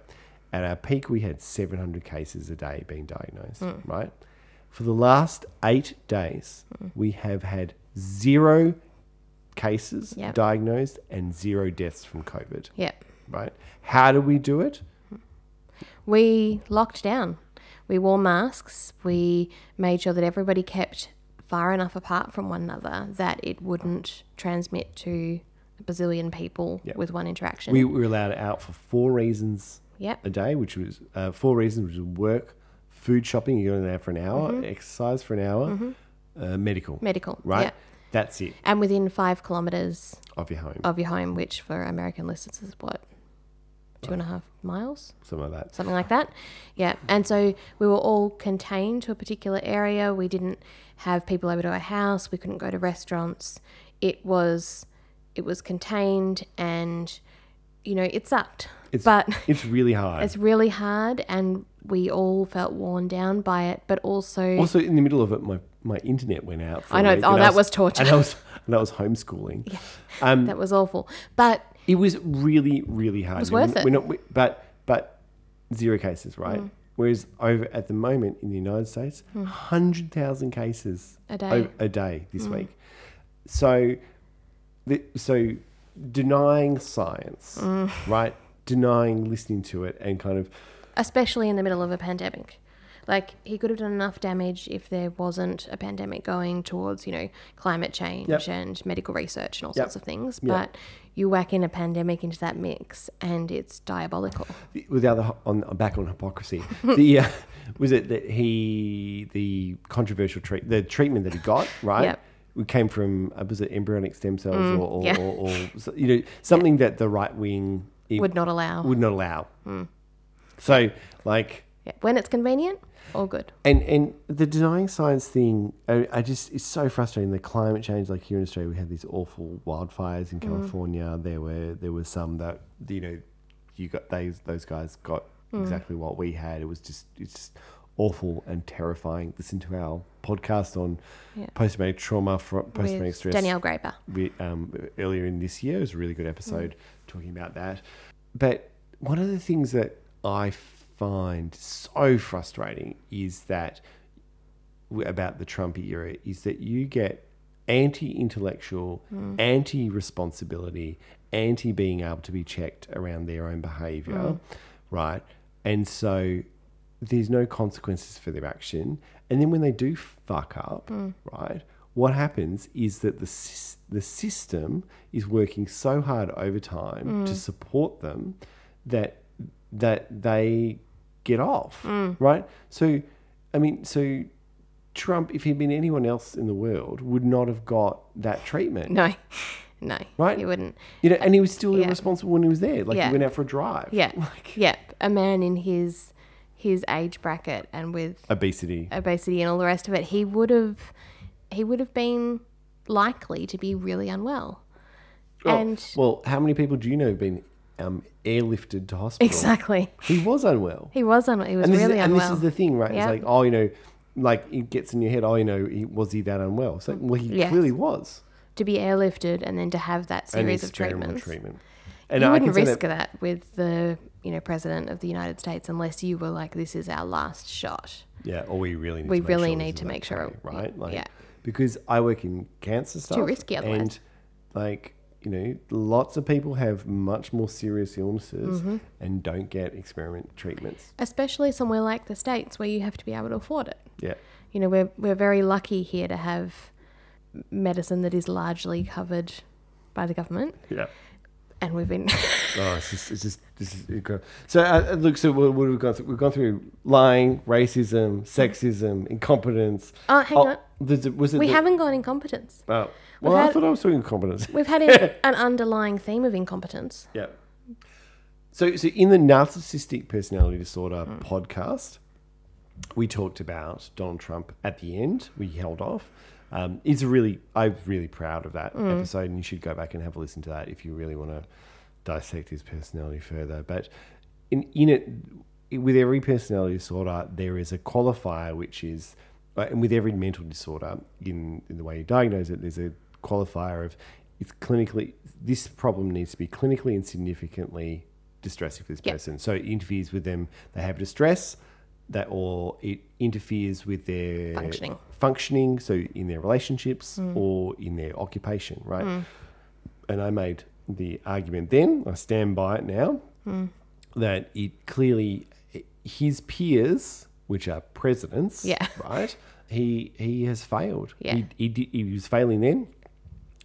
At our peak, we had 700 cases a day being diagnosed, right? For the last eight days, we have had zero cases Yep. diagnosed and zero deaths from COVID, Yeah. right? How do we do it? We locked down. We wore masks. We made sure that everybody kept far enough apart from one another that it wouldn't transmit to a bazillion people with one interaction. We were allowed out for four reasons yep. a day, which was uh, four reasons, which was work, food shopping, you go in there for an hour, Mm-hmm. exercise for an hour, uh, medical, Medical. right? Yep. That's it And within five kilometres of your home. of your home, which for American listeners is what? two and a half miles, something like that. something like that. Yeah. And so we were all contained to a particular area. We didn't have people over to our house. We couldn't go to restaurants. It was it was contained and you know, it sucked. It's, but it's really hard. it's really hard and we all felt worn down by it, but also also, in the middle of it, my, my internet went out. For I know. Oh, that was torture. And I was, and I was homeschooling. Um, that was awful. But It was really, really hard. It was worth it. Mm. We're not, we, but but zero cases, right? Whereas over at the moment in the United States, hundred thousand cases A day. Mm. o- a day this week. So, the, so denying science, Mm. right? Denying listening to it, and kind of especially in the middle of a pandemic. Like he could have done enough damage if there wasn't a pandemic going towards, you know, climate change Yep. and medical research and all Yep. sorts of things. Yep. But you whack in a pandemic into that mix, and it's diabolical. with the other on back on hypocrisy. the uh, was it that he the controversial treat the treatment that he got right. It came from uh, was it embryonic stem cells mm, or, or, yeah. or, or you know something that the right wing Would not allow. would not allow. Mm. So like Yeah. When it's convenient, all good. and and the denying science thing, I, I just it's so frustrating. The climate change, like here in Australia, we had these awful wildfires in mm. California. There were there were some that you know, you got those those guys got exactly what we had. It was just it's just awful and terrifying. Listen to our podcast on Yeah. post traumatic trauma, post traumatic stress Danielle Graper. we, um, earlier in this year. It was a really good episode mm. talking about that. But one of the things that I find so frustrating is that about the Trump era is that you get anti-intellectual, mm. anti-responsibility, anti being able to be checked around their own behavior, mm. right? And so there's no consequences for their action. And then when they do fuck up, mm. right? What happens is that the the system is working so hard over time to mm. support them that that they get off, mm. right? So, I mean, so Trump, if he'd been anyone else in the world, would not have got that treatment, No, no, Right? You wouldn't. you know. And he was still Yeah. irresponsible when he was there. Like Yeah. he went out for a drive. Yeah, like yeah. A man in his his age bracket and with obesity. obesity and all the rest of it, he would have he would have been likely to be really unwell. Oh, and well, how many people do you know have been um, airlifted to hospital? exactly, He was unwell. he was un- he was and really is, and unwell. this is the thing, right? Yeah. It's like, oh, you know, like it gets in your head. Oh, you know, he, was he that unwell? So, well, he Yes. clearly was. to be airlifted and then to have that series of treatments. treatment. And you I wouldn't risk that, that with the you know president of the United States unless you were like, this is our last shot. yeah, or we really need We to make really sure need to make sure- right? Like, yeah. Because I work in cancer stuff. Too risky otherwise. And like, you know, lots of people have much more serious illnesses Mm-hmm. and don't get experiment treatments. Especially somewhere like the states where you have to be able to afford it. Yeah. You know, we're we're very lucky here to have medicine that is largely covered by the government, Yeah. And we've been Oh, it's just, it's just, this is incredible. So, uh, uh, look, so what, what have we gone through? We've gone through lying, racism, sexism, incompetence. Oh, hang on. there's a- was it we the- haven't gone incompetence. Oh, well, I had- thought I was talking incompetence. We've had an, an underlying theme of incompetence. yeah. So, so in the narcissistic personality disorder Hmm. podcast, we talked about Donald Trump at the end. We held off. Um, it's a really, I'm really proud of that Hmm. episode, and you should go back and have a listen to that if you really want to dissect his personality further. But in in it, with every personality disorder, there is a qualifier, which is, uh, and with every mental disorder, in, in the way you diagnose it, there's a qualifier of it's clinically this problem needs to be clinically and significantly distressing for this Yep. person. So it interferes with them. They have distress that, or it interferes with their Functioning. functioning. So in their relationships mm. or in their occupation, right? Mm. And I made the argument then. I stand by it now mm. that it clearly his peers, which are presidents, Yeah. right? He he has failed. Yeah. He, he, he was failing then.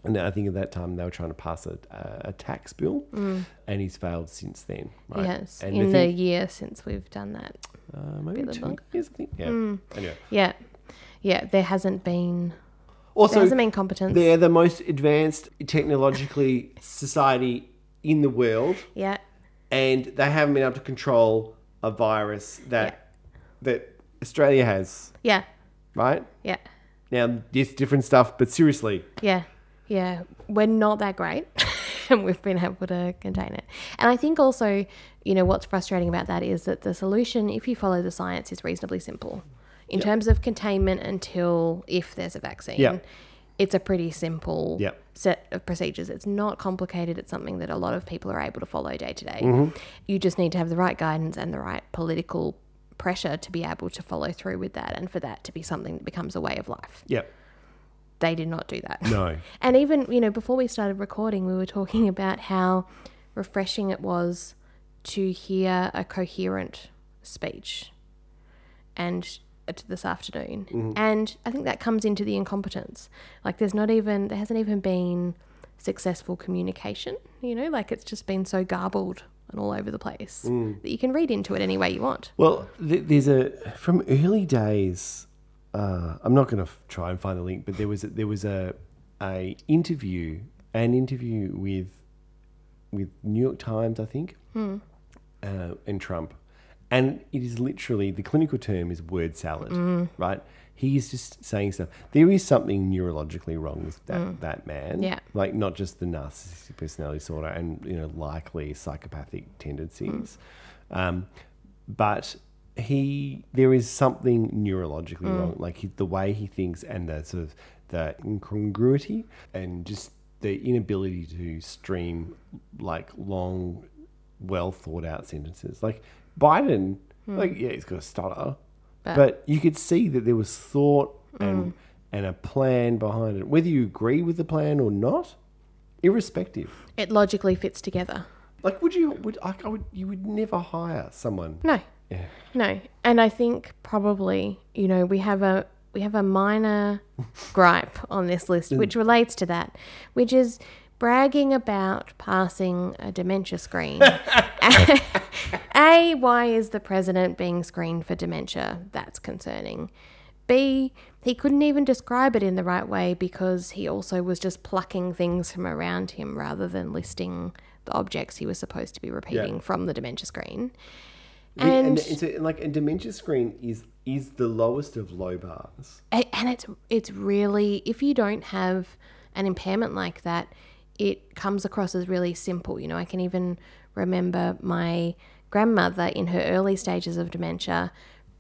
And I think at that time they were trying to pass a, a tax bill, and he's failed since then. Right? Yes, and in the thing- year since we've done that. Uh, maybe two years, I think. Yeah. Anyway, Yeah, yeah. There hasn't been Also, there hasn't been competence. they're the most advanced technologically society in the world, yeah, and they haven't been able to control a virus that that Australia has, Yeah. right? Yeah. Now, this different stuff, but seriously, Yeah, yeah, we're not that great, and we've been able to contain it. And I think also, you know, what's frustrating about that is that the solution, if you follow the science, is reasonably simple in terms of containment until if there's a vaccine. Yep. It's a pretty simple Yep. set of procedures. It's not complicated. It's something that a lot of people are able to follow day to day. Mm-hmm. You just need to have the right guidance and the right political pressure to be able to follow through with that and for that to be something that becomes a way of life. yeah, They did not do that. no, And even, you know, before we started recording, we were talking about how refreshing it was to hear a coherent speech and uh, this afternoon. And I think that comes into the incompetence. Like there's not even there hasn't even been successful communication, you know, like it's just been so garbled and all over the place that you can read into it any way you want. Well, th- there's a from early days. Uh, I'm not going to f- try and find the link, but there was a, there was a a interview an interview with with New York Times, I think, uh, and Trump, and it is literally the clinical term is word salad, right? He is just saying stuff. There is something neurologically wrong with that that man. Yeah. like not just the narcissistic personality disorder and you know likely psychopathic tendencies. Um, but he there is something neurologically mm. wrong like he, the way he thinks and the sort of the incongruity and just the inability to stream like long well thought out sentences. Like biden hmm. like yeah he's got a stutter But- but, you could see that there was thought and mm. and a plan behind it. Whether you agree with the plan or not irrespective. It logically fits together. like would you would I, I would you would never hire someone No. Yeah. No. And I think probably, you know, we have a we have a minor gripe on this list mm. which relates to that, which is bragging about passing a dementia screen. a, why is the president being screened for dementia? That's concerning. B, he couldn't even describe it in the right way because he also was just plucking things from around him rather than listing the objects he was supposed to be repeating from the dementia screen. We- and, And- it's a, like a dementia screen is is the lowest of low bars. And it's it's really if you don't have an impairment like that it comes across as really simple you know i can even remember my grandmother in her early stages of dementia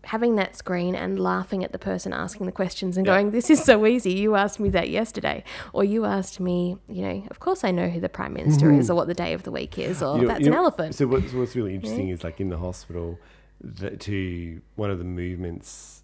having that screen and laughing at the person asking the questions and going this is so easy. You asked me that yesterday. Or you asked me you know of course i know who the prime minister is or what the day of the week is or You know- that's you an know- elephant. So what's, what's really interesting is like in the hospital, that to one of the movements,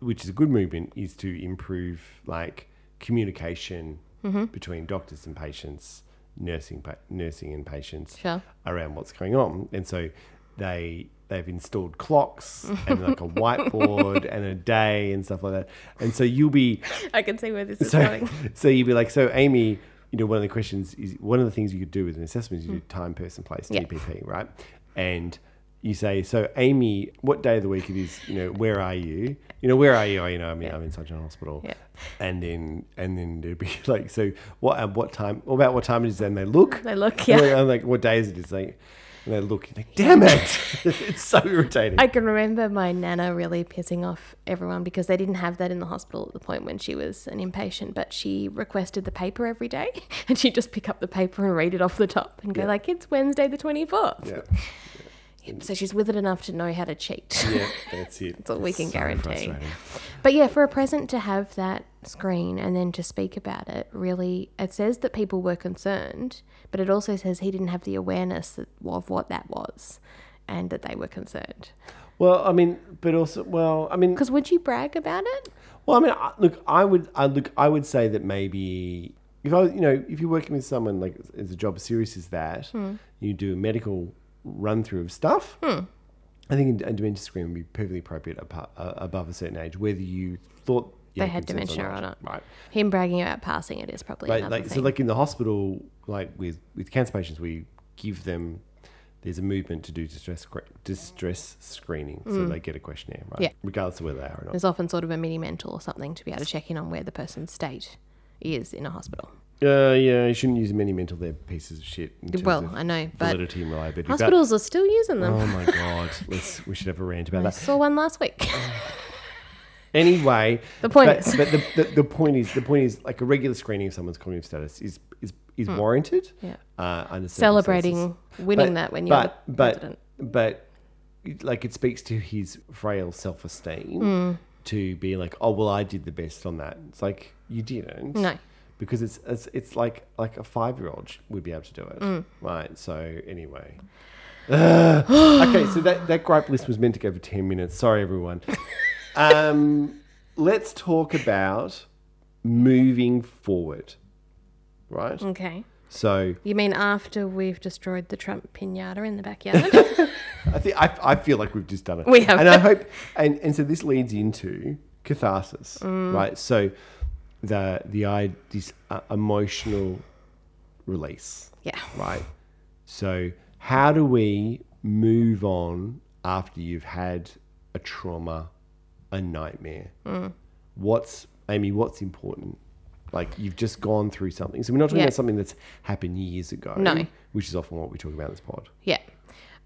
which is a good movement, is to improve like communication Mm-hmm. between doctors and patients, nursing pa- nursing and patients Sure. around what's going on, and so they they've installed clocks and like a whiteboard and a day and stuff like that, and so you'll be i can see where this is going so you'll be like, so Amy, you know, one of the questions is one of the things you could do with an assessment is you do time, person, place, Hmm. Yeah. TPP, right? And you say, so Amy, what day of the week it is? You know, where are you? You know, where are you? Oh, you know, I mean, I'm in such an hospital. Yeah. And then, and then there'd be like, so what? At what time? What about what time it is? And they look. They look, yeah. I'm like, what day is it? It's like, and they look. Like, damn it! it's so irritating. I can remember my nana really pissing off everyone because they didn't have that in the hospital at the point when she was an inpatient, but she requested the paper every day and she'd just pick up the paper and read it off the top and go Yeah. like, it's Wednesday the 24th. yeah. So she's with it enough to know how to cheat. Yeah. That's it. That's all we can so guarantee. But yeah, for a present to have that screen and then to speak about it, really, it says that people were concerned, but it also says he didn't have the awareness of what that was and that they were concerned. Well, I mean, but also, well, I mean, Because would you brag about it? Well, I mean, look, I would, I look, I would say that maybe if I, you know, if you're working with someone like as a job as serious as that, Hmm. you do a medical run through of stuff. I think a dementia screen would be perfectly appropriate uh, above a certain age, whether you thought you They had dementia or not. Right. Him bragging about passing it is probably Like, another like so, like in the hospital, like with with cancer patients, we give them. There's a movement to do distress distress screening, so they get a questionnaire, right? Mm. Yeah. Regardless of where they are or not. There's often sort of a mini mental or something to be able to check in on where the person's state is in a hospital. Uh, yeah, you shouldn't use mini mental they're pieces of shit. In terms Well, of I know, but validity and reliability. but- hospitals are still using them. oh my god, let's we should have a rant about I that. saw one last week. Anyway, The point but, is- but the, the, the point is, the point is, like a regular screening of someone's cognitive status is is is warranted. Hmm. Yeah. Uh, under Celebrating winning But- that when you're but but president. but like it speaks to his frail self esteem Hmm. to be like, oh well, I did the best on that. It's like you didn't. No. Because it's, it's it's like like a five year old would be able to do it, Hmm. right? So anyway, okay. So that that gripe list was meant to go for ten minutes. Sorry, everyone. Um, let's talk about moving forward, right? Okay. So You mean after we've destroyed the Trump pinata in the backyard? I think I, I feel like we've just done it. We have. and I hope, and and so this leads into catharsis, Mm. right? So the the i this uh, emotional release, yeah. right? So how do we move on after you've had a trauma, a nightmare? Mm. What's Amy? What's important? Like you've just gone through something. So we're not talking Yeah. about something that's happened years ago. No. which is often what we talk about in this pod. Yeah.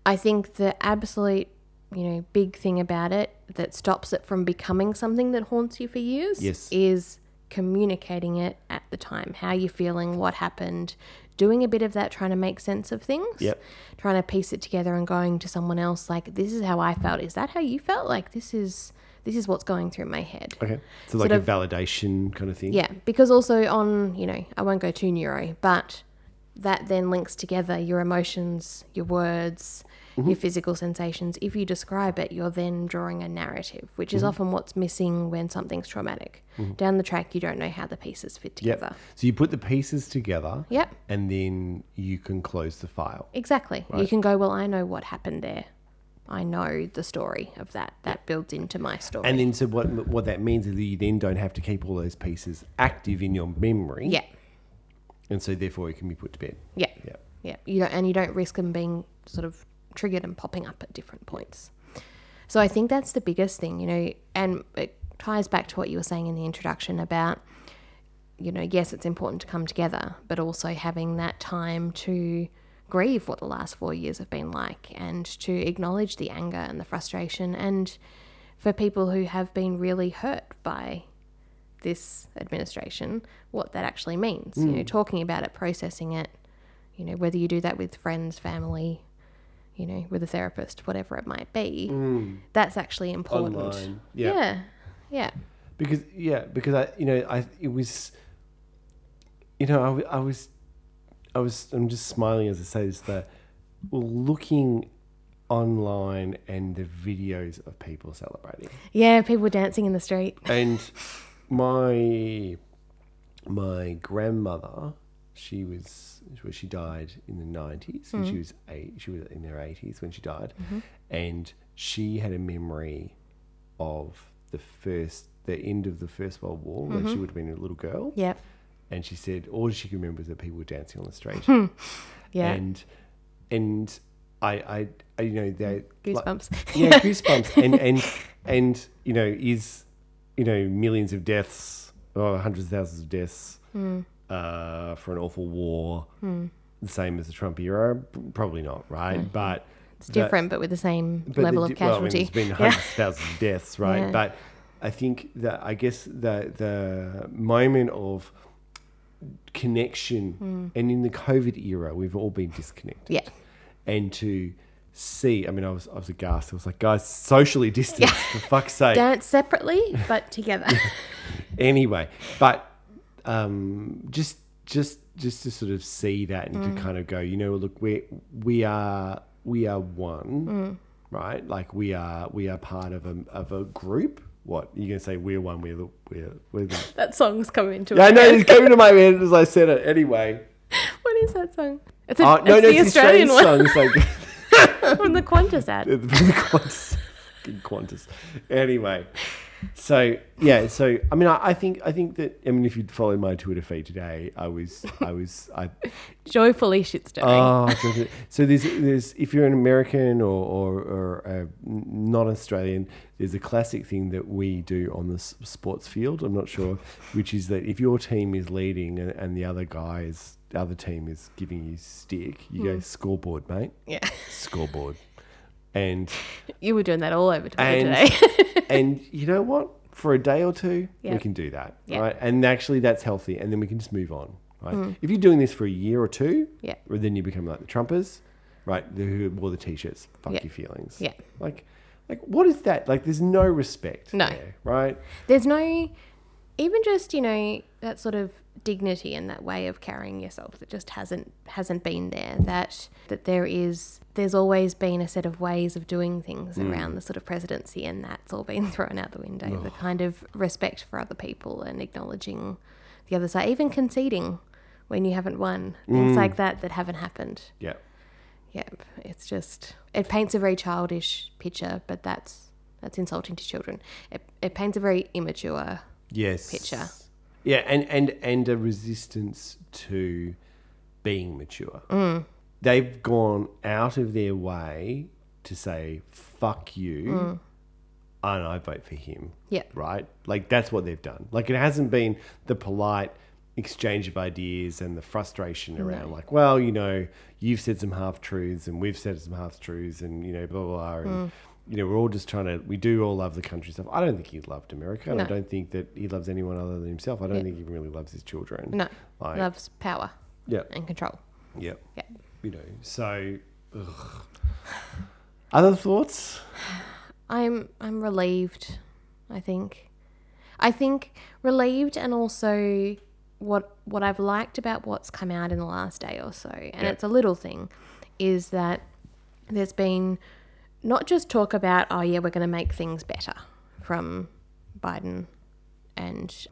I think the absolute, you know, big thing about it that stops it from becoming something that haunts you for years Yes. is communicating it at the time. How you're feeling, what happened, doing a bit of that trying to make sense of things. Yep. Trying to piece it together and going to someone else like this is how I felt. Is that how you felt? Like this is this is what's going through my head. Okay. So like Sort a validation kind of thing. Yeah, because also on, you know, I won't go too neuro, but that then links together your emotions, your words, mm-hmm. your physical sensations. If you describe it, you're then drawing a narrative, which is mm-hmm. often what's missing when something's traumatic. Mm-hmm. Down the track, you don't know how the pieces fit Yep. together. So you put the pieces together. Yep, And then you can close the file. exactly. You can go, well, I know what happened there. I know the story of that. That builds into my story. And then so what what that means is that you then don't have to keep all those pieces active in your memory. yeah, And so therefore it can be put to bed. yeah. Yeah. Yeah, you don't, and you don't risk them being sort of triggered and popping up at different points. So I think that's the biggest thing, you know, and it ties back to what you were saying in the introduction about, you know, yes, it's important to come together, but also having that time to grieve what the last four years have been like and to acknowledge the anger and the frustration and for people who have been really hurt by this administration, what that actually means. You know, hmm. talking about it, processing it, you know, whether you do that with friends, family, you know, with a therapist, whatever it might be, hmm. that's actually important. Online. Yeah. Yeah. Yeah. Because yeah, because I you know I it was you know i, I was I was I'm just smiling as I say this that looking online and the videos of people celebrating. Yeah, people dancing in the street. and my my grandmother she was well, she died in the 90s and she mm. was eight she was in her 80s when she died. Mm-hmm. And she had a memory of the first the end of the first world war when she mm-hmm. would have been a little girl. Yep. And she said all she can remember is that people were dancing on the street Yeah. and and I, I, I you know they like- Goosebumps. yeah, goosebumps, and and and you know is you know millions of deaths or hundreds of thousands of deaths Hmm. uh, for an awful war, the same as the Trump era? Probably not, right? But It's different, but with the same the level di- of well, I mean, casualty. there's been yeah. hundreds of thousands of deaths, right? Yeah. But I think that I guess the the moment of connection, Hmm. and in the COVID era, we've all been disconnected Yeah. and to see. I mean, I was I was aghast. I was like, guys, socially distance for fuck's sake. Dance separately, but together. Anyway, but um, just just just to sort of see that and Mm. to kind of go, you know, look, we we are we are one, Mm. right? Like we are we are part of a of a group. What you're gonna say? We're one. We're the we're we're the. that song's coming into Yeah, I know head. it came into my head as I said it. Anyway, What is that song? It's, a, uh, no, it's no, the it's Australian, Australian one song. It's like. from the Qantas ad. the Qantas. Fucking Qantas. Anyway, So yeah, so I mean, I, I think I think that I mean, if you'd followed my Twitter feed today, I was I was I Joyfully shitstorming. oh so there's there's if you're an American or or, or not Australian, there's a classic thing that we do on the sports field. I'm not sure which is that if your team is leading and, and the other guy is the other team is giving you stick, you go hmm. scoreboard, mate, yeah. scoreboard, and You were doing that all over Twitter And- today. and you know what? For a day or two, we can do that, Yeah. right? And actually, that's healthy, and then we can just move on, right? If you're doing this for a year or two, Mm. Yeah. then you become like the Trumpers, right? The, who wore the t-shirts, fuck Yeah. your feelings, Yeah. Like, like what is that? Like, there's no respect, No. there, right? There's no, even just you know that sort of dignity and that way of carrying yourself that just hasn't hasn't been there. That that there is there's always been a set of ways of doing things hmm. around the sort of presidency, and that's all been thrown out the window. The kind of respect for other people and acknowledging the other side, even conceding when you haven't won, things hmm. like that that haven't happened. Yeah, Yep, it's just it paints a very childish picture, but that's that's insulting to children. It, it paints a very immature. yes, Picture. Yeah, and and and a resistance to being mature. Mm. They've gone out of their way to say "fuck you," Mm. and I vote for him. Yeah. right. Like that's what they've done. Like it hasn't been the polite exchange of ideas and the frustration around like, well, you know, you've said some half truths and we've said some half truths and you know, blah blah blah. And, Mm. You know, we're all just trying to. We do all love the country stuff. I don't think he loved America, and I don't think that he loves anyone other than himself. I don't think he really loves his children. No, Like, loves power yeah, and control. yeah, Yeah. you know. So, ugh. other thoughts? I'm I'm relieved. I think, I think relieved, and also what what I've liked about what's come out in the last day or so, and Yeah. it's a little thing, is that there's been not just talk about oh yeah we're going to make things better from Biden and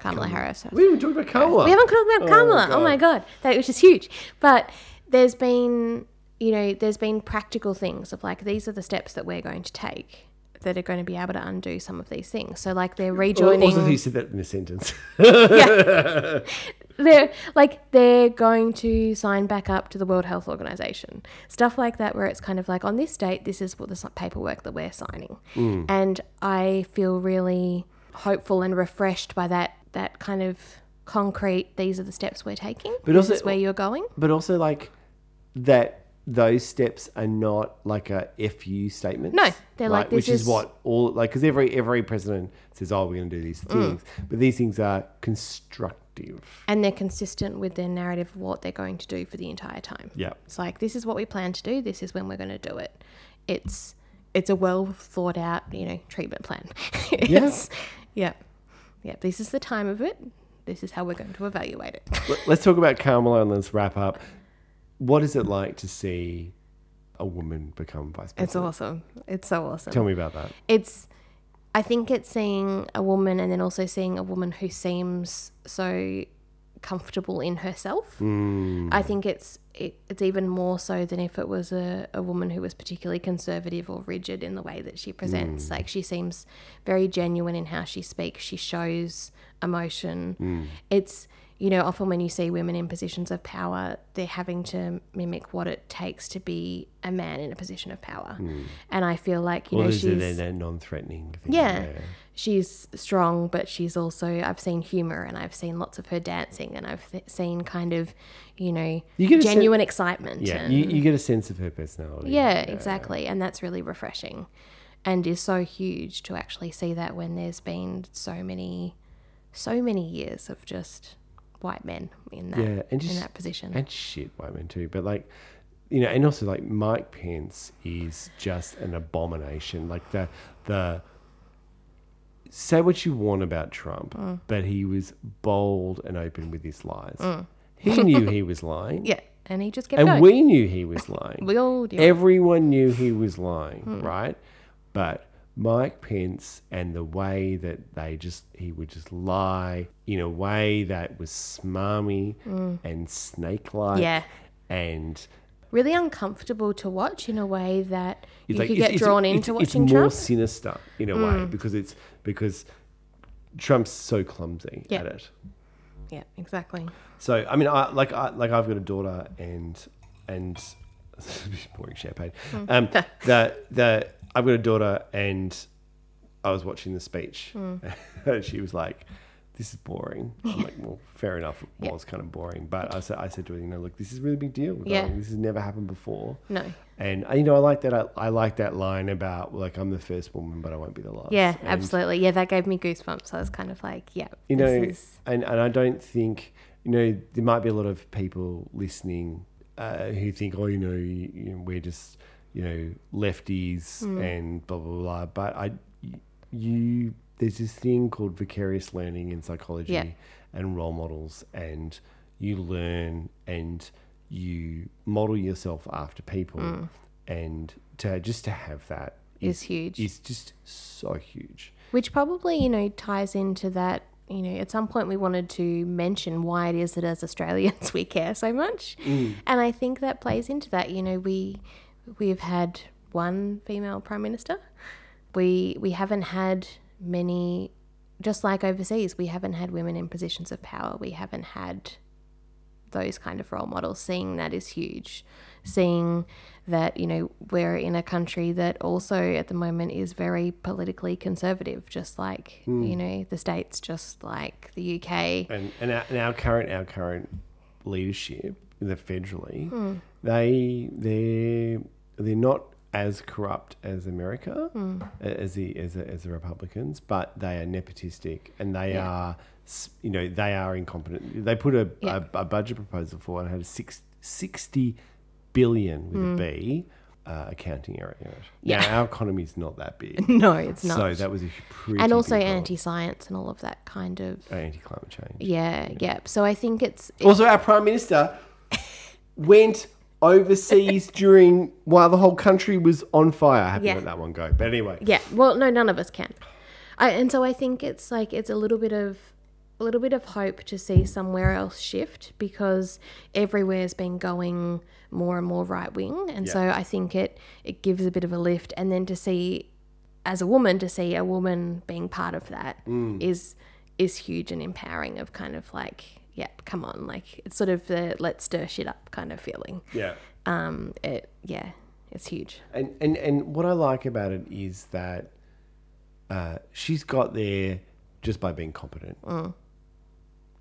Kamala Harris. We haven't talked about Kamala. We haven't talked about Oh, Kamala. Oh, God. my god, that which is huge. But there's been, you know, there's been practical things of like these are the steps that we're going to take that are going to be able to undo some of these things. So like they're rejoining. Also, he said that in a sentence. they're like they're going to sign back up to the World Health Organization. Stuff like that where it's kind of like on this date this is what the paperwork that we're signing. Mm. And I feel really hopeful and refreshed by that that kind of concrete these are the steps we're taking. But this also- is where you're going. but also like that those steps are not like a fu statement. No, they're like, which is, is- what all like because every every president says, "Oh, we're going to do these mm. things," but these things are constructive. And they're consistent with their narrative of what they're going to do for the entire time. Yeah, It's like this is what we plan to do. This is when we're going to do it. It's it's a well thought out, you know, treatment plan. it's, yeah, yeah. This is the time of it. This is how we're going to evaluate it. Let- let's talk about Kamala and let's wrap up. What is it like to see a woman become vice president? It's awesome. It's so awesome. Tell me about that. it's I think it's seeing a woman and then also seeing a woman who seems so comfortable in herself. Hmm. I think it's it, it's even more so than if it was a, a woman who was particularly conservative or rigid in the way that she presents. Hmm. Like she seems very genuine in how she speaks. She shows emotion. Hmm. It's you know, often when you see women in positions of power, they're having to mimic what it takes to be a man in a position of power. Hmm. And I feel like, you Well, know, she's that, that non-threatening thing. yeah. She's strong, but she's also, I've seen humor and I've seen lots of her dancing and I've th- seen kind of, you know, You get a sen- genuine excitement. Yeah, and, you, you get a sense of her personality. yeah, exactly. And that's really refreshing and is so huge to actually see that when there's been so many, so many years of just white men in that, Yeah, and in that position. and shit white men too. But like, you know, and also like Mike Pence is just an abomination. Like the the say what you want about Trump, Mm. but he was bold and open with his lies. He knew he was lying, yeah. And he just kept and going. we knew he was lying. we all. Everyone knew he was lying, Hmm. right? But Mike Pence and the way that they just he would just lie in a way that was smarmy and snake like. Yeah. and really uncomfortable to watch in a way that you like- could it's- get it's- drawn it's- into it's watching more Trump. sinister in a way because it's because Trump's so clumsy Yeah. at it. Yeah, exactly. So I mean, I like I like I've got a daughter and and pouring champagne. Hmm. Um, that that I've got a daughter and I was watching the speech. Hmm. and she was like, "This is boring." I'm like, "Well, fair enough. It was kind of boring." But I said, I said to her, "You know, look, this is a really big deal. Yeah. darling. This has never happened before." No. And uh, you know, I like that. I, I like that line about like I'm the first woman, but I won't be the last. Yeah, And, absolutely. Yeah, that gave me goosebumps. I was kind of like, yeah, You know, is and and I don't think you know there might be a lot of people listening uh, who think, oh, you know, you, you know, we're just you know lefties Hmm. and blah blah blah. But I, you, there's this thing called vicarious learning in psychology Yeah. and role models, and you learn and you model yourself after people, Hmm. and to just to have that is huge. is just so huge. Which probably, you know, ties into that. You know, at some point we wanted to mention why it is that as Australians we care so much, and I think that plays into that. You know, we we've had one female prime minister. We we haven't had many, just like overseas, we haven't had women in positions of power. We haven't had those kind of role models. Seeing that is huge. Seeing that, you know, we're in a country that also at the moment is very politically conservative, just like, you know, the States, just like the UK. and and our, and our current our current leadership, the federally, Hmm. they they they're not as corrupt as America, Hmm. a- as the as the, as the Republicans, but they are nepotistic and they are you know they are incompetent. They put a, Yeah. a, a budget proposal for and had a six, 60 billion with a B uh, accounting error in it. Hmm. Yeah. Now our economy is not that big. No, it's not. So that was a pretty and also anti-science and all of that kind of anti-climate change. yeah, yeah. So I think it's Also, our prime minister went overseas during while the whole country was on fire. I haven't Yeah. let that one go, but anyway. Yeah. Well, no, none of us can. I, and so I think it's like it's a little bit of a little bit of hope to see somewhere else shift because everywhere's been going more and more right wing, and so I think it it gives a bit of a lift. And then to see, as a woman, to see a woman being part of that mm. is is huge and empowering. Of kind of like, yeah, come on, like it's sort of the let's stir shit up kind of feeling. Yeah. Um, it yeah, it's huge. And and and what I like about it is that uh, she's got there just by being competent.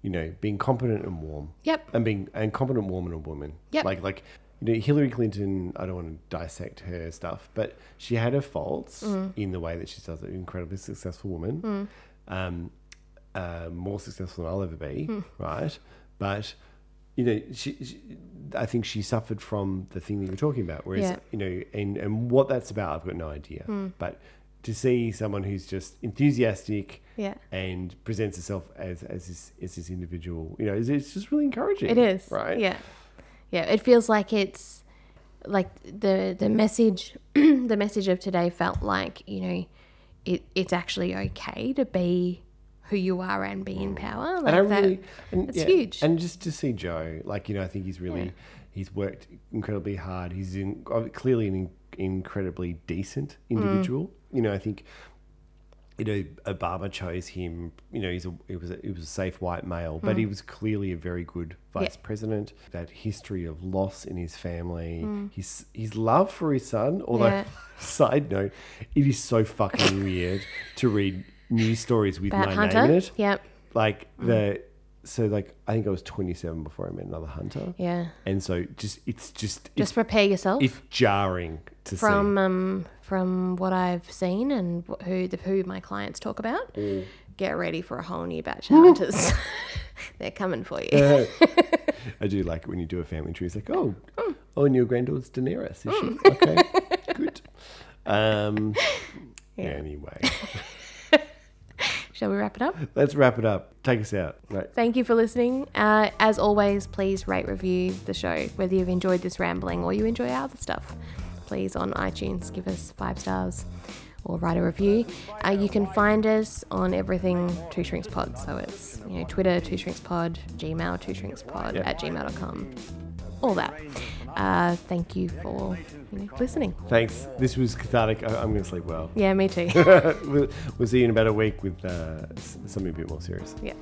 You know, being competent and warm. Yep. And being and competent, warm, and a woman. Yep. Like like you know, Hillary Clinton. I don't want to dissect her stuff, but she had her faults in the way that she does it. Incredibly successful woman. Um, uh, more successful than I'll ever be, right? But you know, she, she, I think she suffered from the thing that you're talking about. Whereas Yeah. you know, and and what that's about, I've got no idea. But to see someone who's just enthusiastic, Yeah. and presents herself as as this as this individual, you know, it's, it's just really encouraging. It is right. Yeah, yeah. It feels like it's like the the message the message of today felt like you know it it's actually okay to be who you are and be in power. Like and I that. really, and, it's yeah, huge. And just to see Joe, like you know, I think he's really, Yeah. he's worked incredibly hard. He's in, clearly an in, incredibly decent Mm. individual. You know, I think, you know, Obama chose him. You know, he's a, he was a, he was a safe white male, but Mm. he was clearly a very good vice president. That history of loss in his family, his his love for his son. Although, Mm. Yeah. side note, it is so fucking weird to read news stories with About my Hunter. name in it Yep. like the so like I think I was 27 before I met another hunter, Yeah. and so just it's just Just it's, prepare yourself. it's jarring to from um from what I've seen and wh- who the who my clients talk about. Mm. Get ready for a whole new batch of hunters. They're coming for you. see. I do like it when you do a family tree. It's like oh oh, and your granddaughter's Daenerys, is Mm. she? Okay, good. Um. Anyway, Shall we wrap it up? let's wrap it up. Take us out. Right. Thank you for listening. Uh, as always, please rate, review the show, whether you've enjoyed this rambling or you enjoy our other stuff. Please on iTunes give us five stars or write a review. Uh, you can find us on everything Two Shrinks Pod. So it's you know Twitter Two Shrinks Pod, Gmail Two Shrinks Pod Yeah. at gmail.com, all that. uh, thank you for you know, listening. Thanks. This was cathartic. I, I'm going to sleep well. Yeah, me too. we'll, we'll see you in about a week with uh, something a bit more serious. yeah.